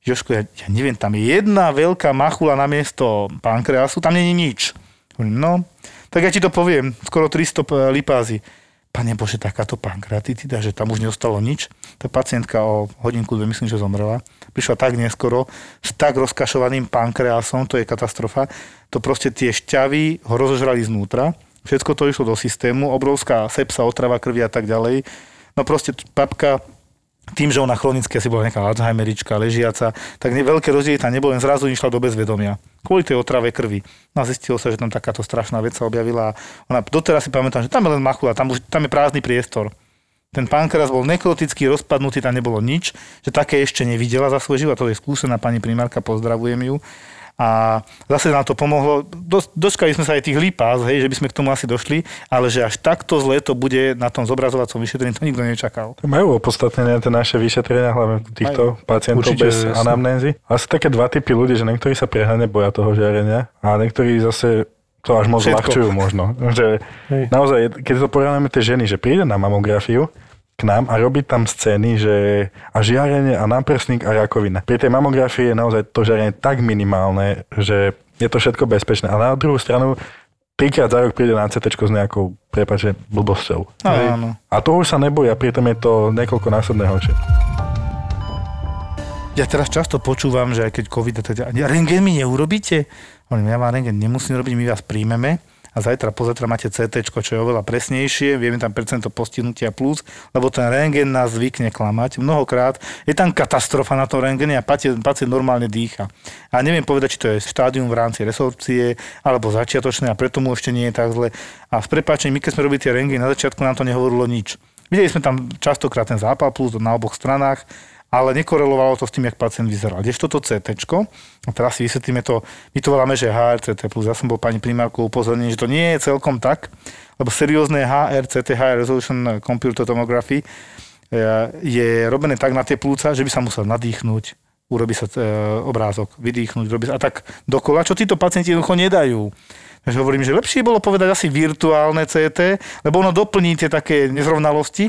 Jožko, ja, ja neviem, tam je jedna veľká machula na miesto pankreasu, tam není nič. No, tak ja ti to poviem, skoro 300 lipázy. Pane Bože, takáto pankreatitida, že tam už neostalo nič. Tá pacientka o hodinku, dve, myslím, že zomrela. Prišla tak neskoro, s tak rozkašovaným pankreasom, to je katastrofa. To proste tie šťavy ho rozožrali znútra. Všetko to išlo do systému, obrovská sepsa, otrava krvi a tak ďalej. No proste papka tým, že ona chronicky asi bola nejaká Alzheimerička, ležiaca, tak ne, veľké rozdiely tam nebolo, len zrazu išla do bezvedomia. Kvôli tej otrave krvi. No a zistilo sa, že tam takáto strašná vec sa objavila. Ona, doteraz si pamätám, že tam je len machula, tam, tam je prázdny priestor. Ten pankreas bol nekrotický, rozpadnutý, tam nebolo nič, že také ešte nevidela za svoj život. To je skúsená pani primárka, pozdravujem ju. A zase nám to pomohlo. Dos, dočkali sme sa aj tých lípás, hej, že by sme k tomu asi došli, ale že až takto zle to bude na tom zobrazovacom vyšetrení, to nikto nečakal. Majú opodstatnené tie naše vyšetrenia, hlavne týchto Majú. pacientov Určite, bez jasne. anamnézy. Asi také dva typy ľudí, že niektorí sa prehnane boja toho žiarenia a niektorí zase to až moc ľahčujú možno. Že naozaj, keď to porovnáme tie ženy, že príde na mamografiu, k nám a robiť tam scény, že a žiarenie a náprsník a rakovina. Pri tej mamografii je naozaj to žiarenie tak minimálne, že je to všetko bezpečné. A na druhú stranu trikrát za rok príde na CT s nejakou, prepáčte, blbosťou. Áno. A toho už sa nebojí a pritom je to niekoľko násobné horšie. Ja teraz často počúvam, že aj keď COVID, tak rengen mi neurobíte? Hovorím, ja vám rengen nemusím robiť, my vás príjmeme a zajtra, pozajtra máte CT, čo je oveľa presnejšie, vieme tam percento postihnutia plus, lebo ten rengen nás zvykne klamať. Mnohokrát je tam katastrofa na tom rengene a pacient, pacient normálne dýcha. A neviem povedať, či to je štádium v rámci resorpcie alebo začiatočné a preto mu ešte nie je tak zle. A s prepáčením, my keď sme robili tie rengeny, na začiatku nám to nehovorilo nič. Videli sme tam častokrát ten zápal plus na oboch stranách ale nekorelovalo to s tým, jak pacient vyzeral. Kdežto to CT, a teraz si vysvetlíme to, my to voláme, že HRCT+, ja som bol pani primárku upozornený, že to nie je celkom tak, lebo seriózne HRCT, High Resolution Computer Tomography, e, je robené tak na tie plúca, že by sa musel nadýchnuť, urobí sa e, obrázok, vydýchnuť, robí a tak dokola, čo títo pacienti jednoducho nedajú. Takže hovorím, že lepšie bolo povedať asi virtuálne CT, lebo ono doplní tie také nezrovnalosti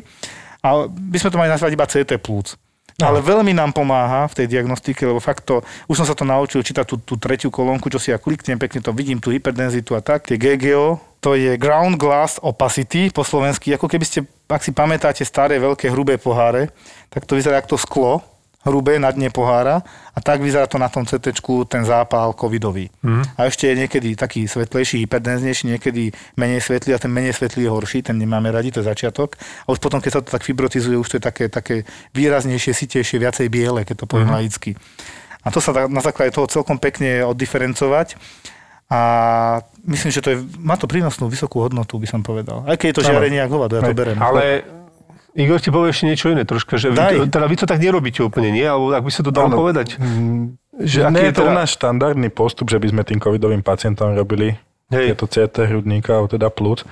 a by sme to mali nazvať iba CT plúc. No. Ale veľmi nám pomáha v tej diagnostike, lebo fakt to, už som sa to naučil čítať tú, tú tretiu kolónku, čo si ja kliknem, pekne to vidím, tú hyperdenzitu a tak. Tie GGO, to je Ground Glass Opacity po slovensky, ako keby ste, ak si pamätáte staré veľké hrubé poháre, tak to vyzerá ako to sklo, hrubé na dne pohára a tak vyzerá to na tom CT ten zápal covidový. Mm. A ešte je niekedy taký svetlejší, hyperdenznejší, niekedy menej svetlý a ten menej svetlý je horší, ten nemáme radi, to je začiatok. A už potom, keď sa to tak fibrotizuje, už to je také, také výraznejšie, sitejšie, viacej biele, keď to poviem mm. laicky. A to sa dá na základe toho celkom pekne oddiferencovať. A myslím, že to je, má to prínosnú vysokú hodnotu, by som povedal. Aj keď je to žiarenie ako hovado, ja to berem. Ale Igor ti povie ešte niečo iné troška, že vy, to, teda vy to tak nerobíte úplne, nie? Alebo ak by sa to dalo ano. povedať? Mm, že nie je to teda... náš štandardný postup, že by sme tým covidovým pacientom robili Hej. tieto CT hrudníka, alebo teda plúc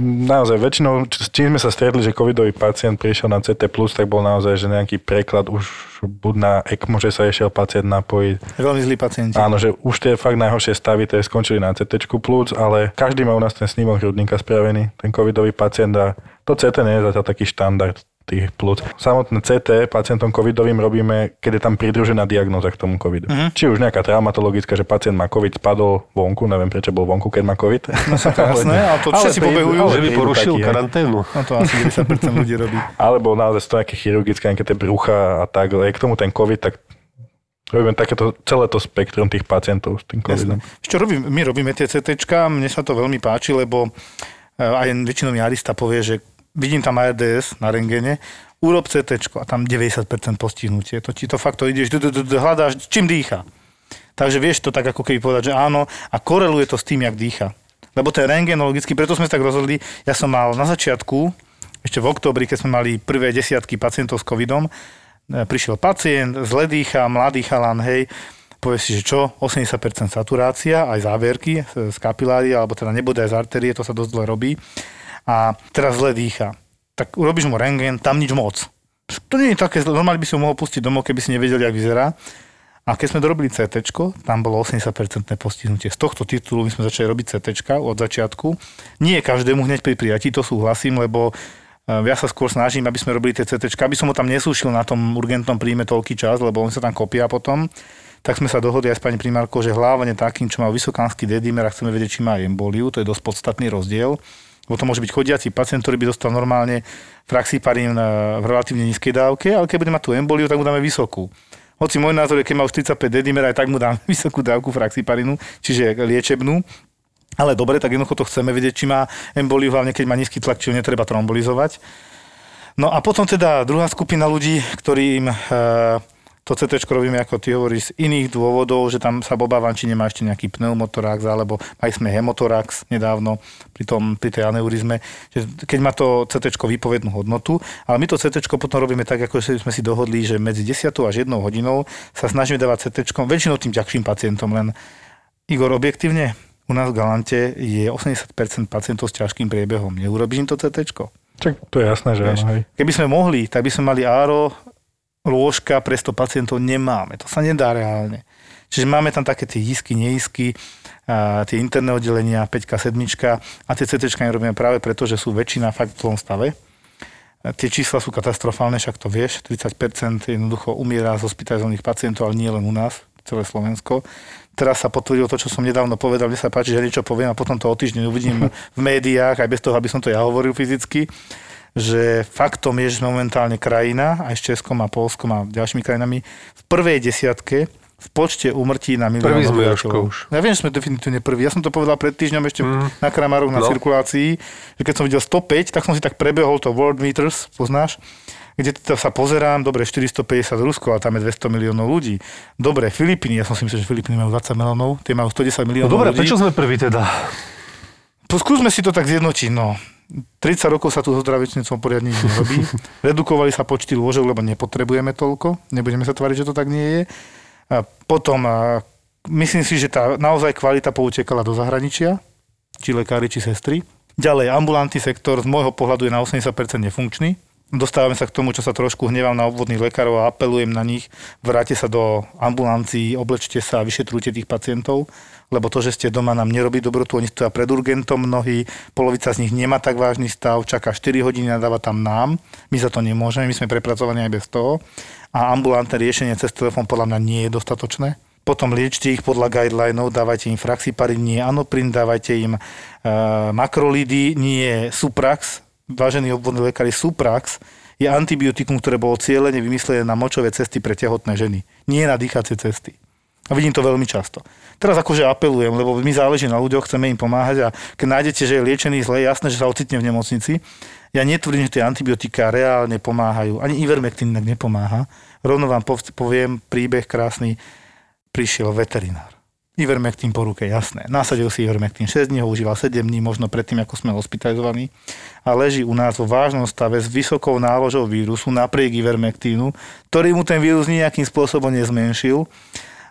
naozaj väčšinou, s čím sme sa stretli, že covidový pacient prišiel na CT+, tak bol naozaj, že nejaký preklad už buď na ECMO, že sa išiel pacient napojiť. Veľmi zlý pacient. Áno, že už tie fakt najhoršie stavy, tie skončili na CT plus, ale každý má u nás ten snímok hrudníka spravený, ten covidový pacient a to CT nie je zatiaľ taký štandard tých plúc. Samotné CT pacientom covidovým robíme, keď je tam pridružená diagnoza k tomu covidu. Uh-huh. Či už nejaká traumatologická, že pacient má covid, spadol vonku, neviem prečo bol vonku, keď má covid. No sa to jasné, ale to všetci pobehujú. Že by porušil taký, karanténu. No to asi 10% ľudí robí. Alebo naozaj sú to nejaké chirurgické, nejaké tie brucha a tak. Je k tomu ten covid, tak Robíme takéto, celé to spektrum tých pacientov s tým covidom. Čo robím, my robíme tie CT, mne sa to veľmi páči, lebo eh, aj väčšinou mi Arista povie, že vidím tam ARDS na rengene, urob CT a tam 90% postihnutie. To ti to fakt to ideš, hľadáš, čím dýcha. Takže vieš to tak ako keby povedať, že áno a koreluje to s tým, jak dýcha. Lebo ten rengenologicky, preto sme sa tak rozhodli, ja som mal na začiatku, ešte v oktobri, keď sme mali prvé desiatky pacientov s covidom, e, prišiel pacient, zle dýcha, mladý chalan, hej, povie si, že čo, 80% saturácia, aj záverky z kapilári, alebo teda nebude aj z arterie, to sa dosť zle robí a teraz zle dýcha. Tak urobíš mu rengen, tam nič moc. To nie je také, normálne by si ho mohol pustiť domov, keby si nevedel, jak vyzerá. A keď sme dorobili CT, tam bolo 80% postihnutie. Z tohto titulu my sme začali robiť CT od začiatku. Nie každému hneď pri prijatí, to súhlasím, lebo eh, ja sa skôr snažím, aby sme robili tie CT, aby som ho tam nesúšil na tom urgentnom príjme toľký čas, lebo on sa tam kopia potom. Tak sme sa dohodli aj s pani primárkou, že hlávanie takým, čo má vysokánsky dedimer a chceme vedieť, či má emboliu, to je dosť podstatný rozdiel Lebo to môže byť chodiaci pacient, ktorý by dostal normálne fraxiparín e, v relatívne nízkej dávke, ale keď bude mať tú emboliu, tak mu dáme vysokú. Hoci môj názor je, keď má už 35 dedimer, aj tak mu dáme vysokú dávku fraxiparinu, čiže liečebnú. Ale dobre, tak jednoducho to chceme vedieť, či má emboliu, hlavne keď má nízky tlak, či ho netreba trombolizovať. No a potom teda druhá skupina ľudí, ktorým e, to CT robíme, ako ty hovoríš, z iných dôvodov, že tam sa obávam, či nemá ešte nejaký pneumotorax, alebo aj sme hemotorax nedávno pri, tom, pri tej aneurizme, že keď má to CT výpovednú hodnotu, ale my to CT potom robíme tak, ako sme si dohodli, že medzi 10 až 1 hodinou sa snažíme dávať CT väčšinou tým ťažším pacientom, len Igor, objektívne, u nás v Galante je 80% pacientov s ťažkým priebehom. Neurobíš im to CT? Čak to je jasné, že áno. Keby sme mohli, tak by sme mali áro lôžka pre 100 pacientov nemáme. To sa nedá reálne. Čiže máme tam také tie isky, neisky, a tie interné oddelenia, 5 7 a tie CT robíme práve preto, že sú väčšina fakt v tom stave. A tie čísla sú katastrofálne, však to vieš, 30% jednoducho umiera z hospitalizovaných pacientov, ale nie len u nás, celé Slovensko. Teraz sa potvrdilo to, čo som nedávno povedal, mne sa páči, že niečo poviem a potom to o týždeň uvidím v médiách, aj bez toho, aby som to ja hovoril fyzicky že faktom je, že momentálne krajina, aj s Českom a Polskom a ďalšími krajinami, v prvej desiatke v počte umrtí na milión obyvateľov. Ja viem, že sme definitívne prví. Ja som to povedal pred týždňom ešte mm. na Kramaroch na no. cirkulácii, že keď som videl 105, tak som si tak prebehol to World Meters, poznáš? kde to sa pozerám, dobre, 450 Rusko, ale tam je 200 miliónov ľudí. Dobre, Filipíny, ja som si myslel, že Filipíny majú 20 miliónov, tie majú 110 miliónov no, dobre, ľudí. prečo sme prví teda? Skúsme si to tak zjednotiť, no. 30 rokov sa tu so zdravotníctvom poriadne nič nerobí. Redukovali sa počty lôžok, lebo nepotrebujeme toľko. Nebudeme sa tvariť, že to tak nie je. A potom a myslím si, že tá naozaj kvalita poutekala do zahraničia, či lekári, či sestry. Ďalej, ambulantný sektor z môjho pohľadu je na 80% nefunkčný. Dostávame sa k tomu, čo sa trošku hnevám na obvodných lekárov a apelujem na nich, vráte sa do ambulancií, oblečte sa a vyšetrujte tých pacientov lebo to, že ste doma nám nerobí dobrotu, oni stoja pred urgentom mnohí, polovica z nich nemá tak vážny stav, čaká 4 hodiny, nadáva tam nám, my za to nemôžeme, my sme prepracovaní aj bez toho. A ambulantné riešenie cez telefón podľa mňa nie je dostatočné. Potom liečte ich podľa guidelinov, dávajte im fraxiparin, nie anoprin, dávajte im uh, makrolidy, nie suprax, vážení obvodní lekári, suprax je antibiotikum, ktoré bolo cieľene vymyslené na močové cesty pre tehotné ženy, nie na dýchacie cesty. A vidím to veľmi často. Teraz akože apelujem, lebo mi záleží na ľuďoch, chceme im pomáhať a keď nájdete, že je liečený zle, jasné, že sa ocitne v nemocnici. Ja netvrdím, že tie antibiotika reálne pomáhajú. Ani Ivermectin inak nepomáha. Rovno vám poviem príbeh krásny. Prišiel veterinár. Ivermectin po ruke, jasné. Nasadil si Ivermectin 6 dní, ho užíval 7 dní, možno predtým, ako sme hospitalizovaní. A leží u nás vo vážnom stave s vysokou náložou vírusu napriek Ivermectinu, ktorý mu ten vírus nejakým spôsobom nezmenšil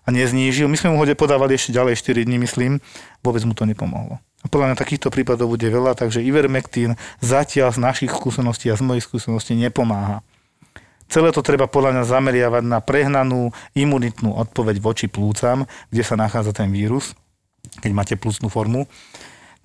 a neznížil. My sme mu ho podávali ešte ďalej 4 dní, myslím, vôbec mu to nepomohlo. A podľa mňa takýchto prípadov bude veľa, takže Ivermectin zatiaľ z našich skúseností a z mojich skúseností nepomáha. Celé to treba podľa mňa zameriavať na prehnanú imunitnú odpoveď voči plúcam, kde sa nachádza ten vírus, keď máte plúcnú formu.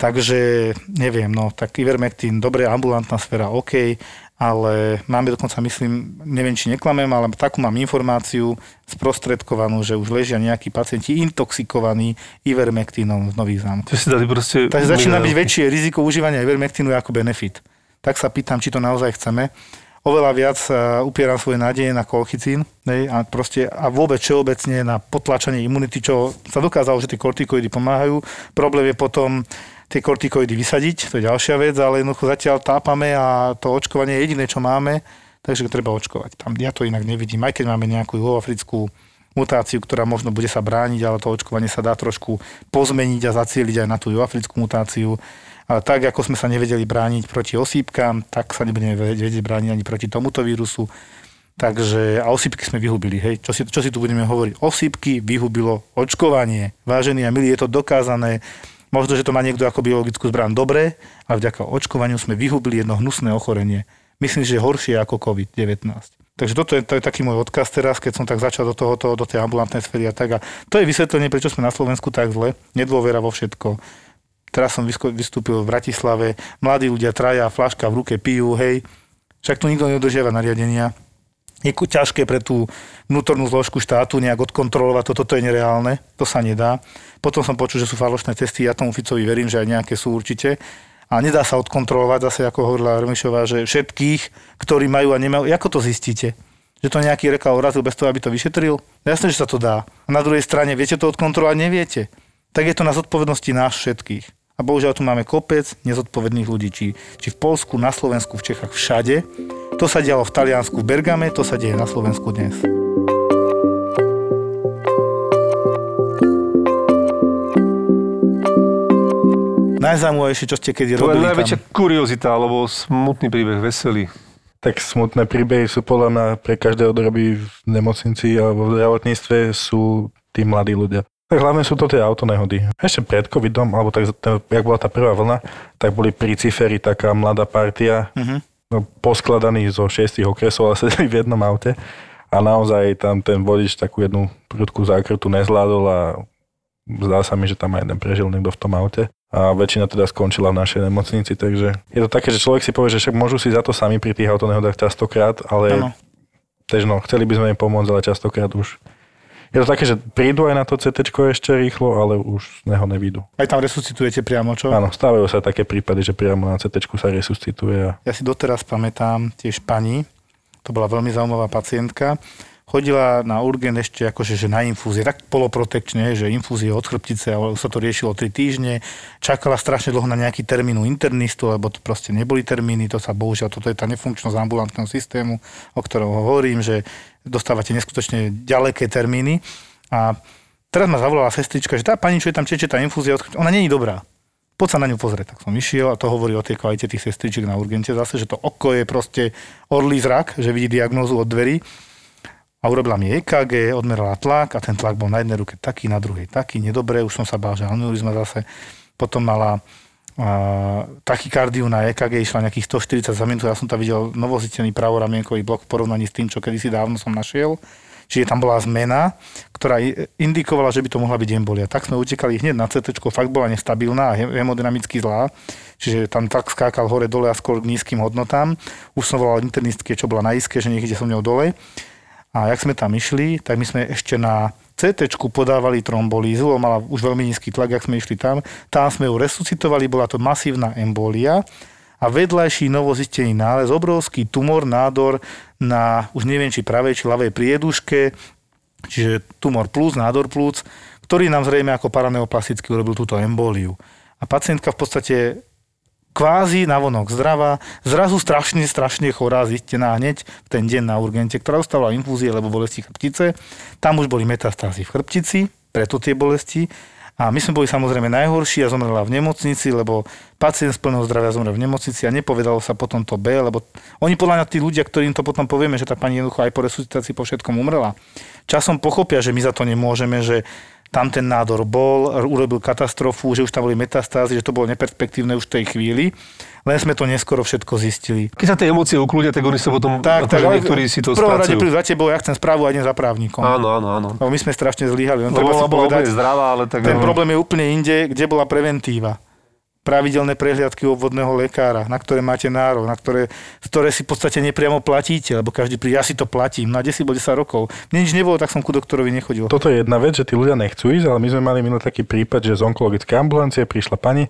Takže neviem, no tak Ivermectin, dobre, ambulantná sféra, OK, ale máme dokonca, myslím, neviem, či neklamem, ale takú mám informáciu sprostredkovanú, že už ležia nejakí pacienti intoxikovaní ivermektínom v nových zámkoch. si dali proste... Takže začína byť väčšie riziko užívania ivermektínu ako benefit. Tak sa pýtam, či to naozaj chceme. Oveľa viac uh, upieram svoje nádeje na kolchicín a, proste, a vôbec všeobecne na potlačanie imunity, čo sa dokázalo, že tie kortikoidy pomáhajú. Problém je potom tie kortikoidy vysadiť, to je ďalšia vec, ale jednoducho zatiaľ tápame a to očkovanie je jediné, čo máme, takže treba očkovať. Tam ja to inak nevidím, aj keď máme nejakú juhoafrickú mutáciu, ktorá možno bude sa brániť, ale to očkovanie sa dá trošku pozmeniť a zacieliť aj na tú juhoafrickú mutáciu. Ale tak, ako sme sa nevedeli brániť proti osýpkam, tak sa nebudeme vedieť brániť ani proti tomuto vírusu. Takže, a osýpky sme vyhubili, hej. Čo si, čo si tu budeme hovoriť? Osýpky vyhubilo očkovanie. Vážení a milí, je to dokázané. Možno, že to má niekto ako biologickú zbraň dobre, ale vďaka očkovaniu sme vyhubili jedno hnusné ochorenie. Myslím, že horšie ako COVID-19. Takže toto je, to je taký môj odkaz teraz, keď som tak začal do, tohoto, do tej ambulantnej sféry a tak. A to je vysvetlenie, prečo sme na Slovensku tak zle. Nedôvera vo všetko. Teraz som vystúpil v Bratislave, mladí ľudia traja, flaška v ruke pijú, hej. Však tu nikto nedodržiava nariadenia je ťažké pre tú vnútornú zložku štátu nejak odkontrolovať, toto to je nereálne, to sa nedá. Potom som počul, že sú falošné testy, ja tomu Ficovi verím, že aj nejaké sú určite, a nedá sa odkontrolovať, zase ako hovorila Remišová, že všetkých, ktorí majú a nemajú, ako to zistíte? Že to nejaký rekal urazil bez toho, aby to vyšetril? Jasné, že sa to dá. A na druhej strane, viete to odkontrolovať? Neviete. Tak je to na zodpovednosti nás všetkých. A bohužiaľ tu máme kopec nezodpovedných ľudí, či, či v Polsku, na Slovensku, v Čechách, všade. To sa dialo v Taliansku, v Bergame, to sa deje na Slovensku dnes. Najzaujímavejšie, čo ste kedy To je robili najväčšia tam. kuriozita, alebo smutný príbeh, veselý. Tak smutné príbehy sú podľa mňa pre každého, kto robí v nemocnici alebo v zdravotníctve, sú tí mladí ľudia. Tak hlavne sú to tie autonehody. Ešte pred covidom, alebo tak, jak bola tá prvá vlna, tak boli pri Ciferi taká mladá partia, Mhm. no, poskladaní zo šiestich okresov, ale sedeli v jednom aute. A naozaj tam ten vodič takú jednu prudkú zákrutu nezvládol a zdá sa mi, že tam aj jeden prežil niekto v tom aute. A väčšina teda skončila v našej nemocnici, takže je to také, že človek si povie, že však môžu si za to sami pri tých autonehodách častokrát, ale tež no, chceli by sme im pomôcť, ale častokrát už je to také, že prídu aj na to CT ešte rýchlo, ale už z neho nevídu. Aj tam resuscitujete priamo, čo? Áno, stávajú sa také prípady, že priamo na CT sa resuscituje a Ja si doteraz pamätám tiež pani, to bola veľmi zaujímavá pacientka, chodila na urgent ešte akože že na infúzie, tak poloprotekčne, že infúzie od chrbtice, ale sa to riešilo 3 týždne, čakala strašne dlho na nejaký termín u internistu, lebo to proste neboli termíny, to sa bohužiaľ, toto je tá nefunkčnosť ambulantného systému, o ktorom hovorím, že dostávate neskutočne ďaleké termíny a teraz ma zavolala sestrička, že tá pani, čo je tam čeče, tá infúzia, ona není dobrá poď sa na ňu pozrieť. Tak som išiel a to hovorí o tej kvalite tých sestričiek na urgente zase, že to oko je proste orlý zrak, že vidí diagnózu od dverí. A urobila mi EKG, odmerala tlak a ten tlak bol na jednej ruke taký, na druhej taký, nedobré, už som sa bál, že aneurizma zase. Potom mala a, tachykardiu na EKG, išla nejakých 140 za minútu, ja som tam videl novozistený pravoramienkový blok v porovnaní s tým, čo kedysi dávno som našiel. Čiže tam bola zmena, ktorá indikovala, že by to mohla byť embolia. Tak sme utekali hneď na CT, fakt bola nestabilná a he- hemodynamicky zlá. Čiže tam tak skákal hore dole a skôr k nízkym hodnotám. Už som volal internistke, čo bola na iske, že niekde som ňou dole. A jak sme tam išli, tak my sme ešte na CT podávali trombolízu, mala už veľmi nízky tlak, ak sme išli tam. Tam sme ju resuscitovali, bola to masívna embolia a vedľajší novozistený nález, obrovský tumor, nádor na, už neviem, či pravej, či ľavej prieduške, čiže tumor plus, nádor plus, ktorý nám zrejme ako paraneoplasticky urobil túto embóliu. A pacientka v podstate kvázi navonok zdravá, zrazu strašne, strašne chorá, zistená hneď v ten deň na urgente, ktorá dostala infúzie, lebo bolesti chrbtice. Tam už boli metastázy v chrbtici, preto tie bolesti. A my sme boli samozrejme najhorší a zomrela v nemocnici, lebo pacient z plného zdravia zomrel v nemocnici a nepovedalo sa potom to B, lebo oni podľa mňa tí ľudia, ktorým to potom povieme, že tá pani jednoducho aj po resuscitácii po všetkom umrela, časom pochopia, že my za to nemôžeme, že tam ten nádor bol, urobil katastrofu, že už tam boli metastázy, že to bolo neperspektívne už v tej chvíli, len sme to neskoro všetko zistili. Keď sa tie emócie ukľúdia, tak oni sa potom, Tak, tak, ale niektorí si to v prvom rade prídu za tebou, ja chcem správu a idem za právnikom. Áno, áno, áno. Lebo my sme strašne zlyhali. Ona bola úplne zdravá, ale tak... ten no. problém je úplne inde, kde bola preventíva. Pravidelné prehliadky obvodného lekára, na ktoré máte nárok, na ktoré, ktoré si v podstate nepriamo platíte, lebo každý príde, ja si to platím, no a 10 bol 10 rokov. Mne nič nebolo, tak som ku doktorovi nechodil. Toto je jedna vec, že tí ľudia nechcú ísť, ale my sme mali minulý taký prípad, že z onkologickej ambulancie prišla pani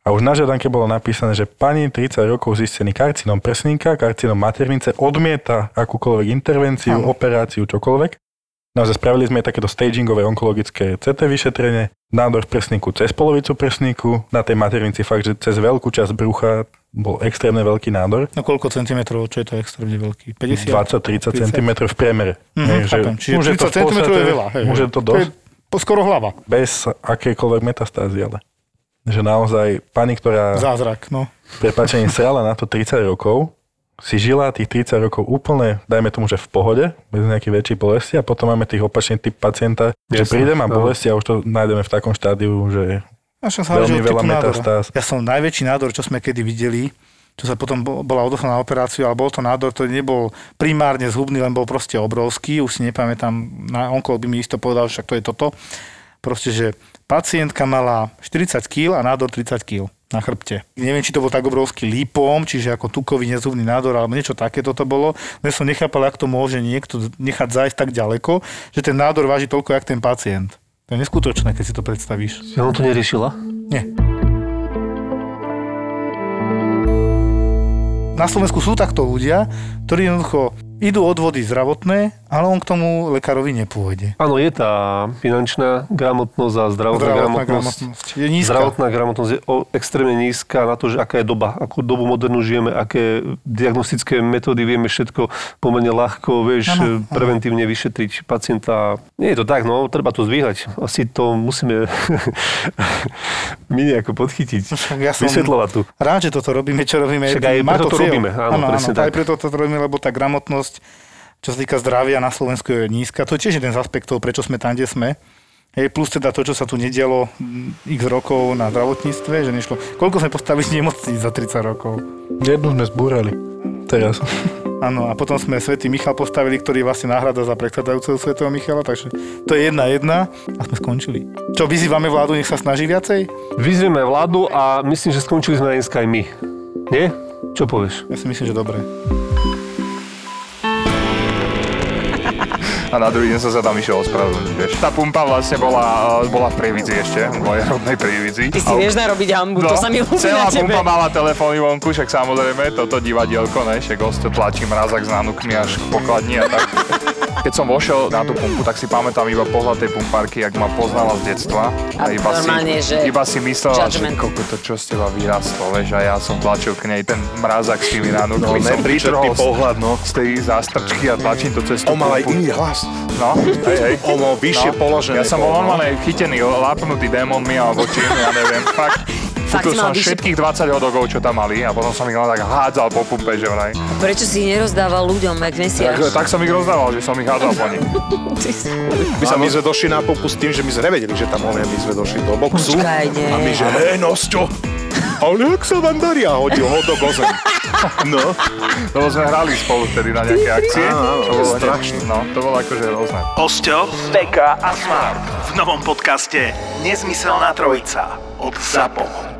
a už na žiadanke bolo napísané, že pani 30 rokov zistený karcinom prsníka, karcinom maternice, odmieta akúkoľvek intervenciu, Áno. operáciu, čokoľvek. Naozaj spravili sme takéto stagingové onkologické CT vyšetrenie, nádor v prsníku cez polovicu prsníku, na tej maternici fakt, že cez veľkú časť brucha bol extrémne veľký nádor. No koľko centimetrov, čo je to extrémne veľký? 50? 20-30 cm v priemere. Mhm, Hej, že. Čiže je to 30 v cm je veľa. Hej, je to To dosť. je po, skoro hlava. bez akejkoľvek metastázy, ale že naozaj pani, ktorá Zázrak, no. prepačením srala na to 30 rokov, si žila tých 30 rokov úplne, dajme tomu, že v pohode, bez nejakých väčších bolesti a potom máme tých opačný typ pacienta, že príde, má no. bolesti a už to nájdeme v takom štádiu, že A čo sa hovorí, Veľmi veľa metastáz. Ja som najväčší nádor, čo sme kedy videli, čo sa potom bo- bola odoslaná na operáciu, ale bol to nádor, ktorý nebol primárne zhubný, len bol proste obrovský. Už si nepamätám, na onkolog by mi isto povedal, že však to je toto. Proste, že pacientka mala 40 kg a nádor 30 kg na chrbte. Neviem, či to bol tak obrovský lípom, čiže ako tukový nezhubný nádor, alebo niečo takéto to bolo. Len som nechápal, ako to môže niekto nechať zájsť tak ďaleko, že ten nádor váži toľko, jak ten pacient. To je neskutočné, keď si to predstavíš. Ja on to neriešila? Nie. na Slovensku sú takto ľudia, ktorí jednoducho idú od vody zdravotné, ale on k tomu lekárovi nepôjde. Áno, je tá finančná gramotnosť a zdravotná, Zdravotná gramotnosť. gramotnosť je nízka. Zdravotná gramotnosť je o, extrémne nízka na to, že aká je doba, akú dobu modernú žijeme, aké diagnostické metódy vieme všetko pomerne ľahko, vieš, Áno, áno. preventívne vyšetriť pacienta. Nie je to tak, no, treba to zdvíhať. Asi to musíme my nejako podchytiť, Však ja som- vysvetľovať tu. Rád, že toto robíme, čo robíme. Však aj preto to cieľ. robíme, áno, presne Aj tak. preto to robíme, lebo tá gramotnosť, čo sa týka zdravia na Slovensku je nízka. To je tiež jeden z aspektov, prečo sme tam, kde sme. Hej, plus teda to, čo sa tu nedialo mm, x rokov na zdravotníctve, že nešlo. Koľko sme postavili nemocníc za 30 rokov? Jednu sme zbúrali. Teraz. Áno, a potom sme Svetý Michal postavili, ktorý vlastne náhrada za predchádzajúceho Svetého Michala, takže to je jedna jedna a sme skončili. Čo, vyzývame vládu, nech sa snaží viacej? Vyzvieme vládu a myslím, že skončili sme dneska aj my. Nie? Čo povieš? Ja si myslím, že dobre. A na druhý deň som sa tam išiel ospravedlniť, vieš. Tá pumpa vlastne bola, eh, bola v Prievidzi ešte, v mojej rodnej Prievidzi. Ty si vieš narobiť hambu, to sa mi ľúbi No, celá na tebe. pumpa mala telefóny vonku, však samozrejme, toto divadielko, ne, však gosto tlačí mrazak s nánukmi až k pokladni a tak. Keď som vošiel na tú pumpu, tak si pamätám iba pohľad tej pumpárky, jak ma poznala z detstva. A iba normálne, si, že iba si myslela, judgment. že koľko to čo z teba vyrastlo, vieš, a ja som tlačil k nej ten mrazak s tými. No, som nepríčetný vytrhol z- pohľad, no. Z tej zástrčky a tlačím to cez tú On mal aj iný hlas. No, hej, hej. On mal vyššie položené. Ja som bol bol, no. normálne chytený, lápnutý démonmi alebo čím, ja neviem, fakt. Fakt Kúpil som vyššie- všetkých 20 hodogov, čo tam mali a potom som ich len tak hádzal po pumpe, že vraj. Prečo si ich nerozdával ľuďom, jak Tak, mesiaš? tak som ich rozdával, že som ich hádzal po nich. My, sa, my sme došli na pumpu s tým, že my sme nevedeli, že tam je. My sme došli do boxu. Počkaj, nie. A my, že hej, Nosťo. Ale jak sa vám darí? A hodil ho do gozem. No. Lebo sme hrali spolu vtedy na nejaké akcie. Áno, áno, to bolo strašné. No, to bolo akože rôzne. Osťo, Beka a Smart v novom podcaste Nezmyselná trojica od ZAPO.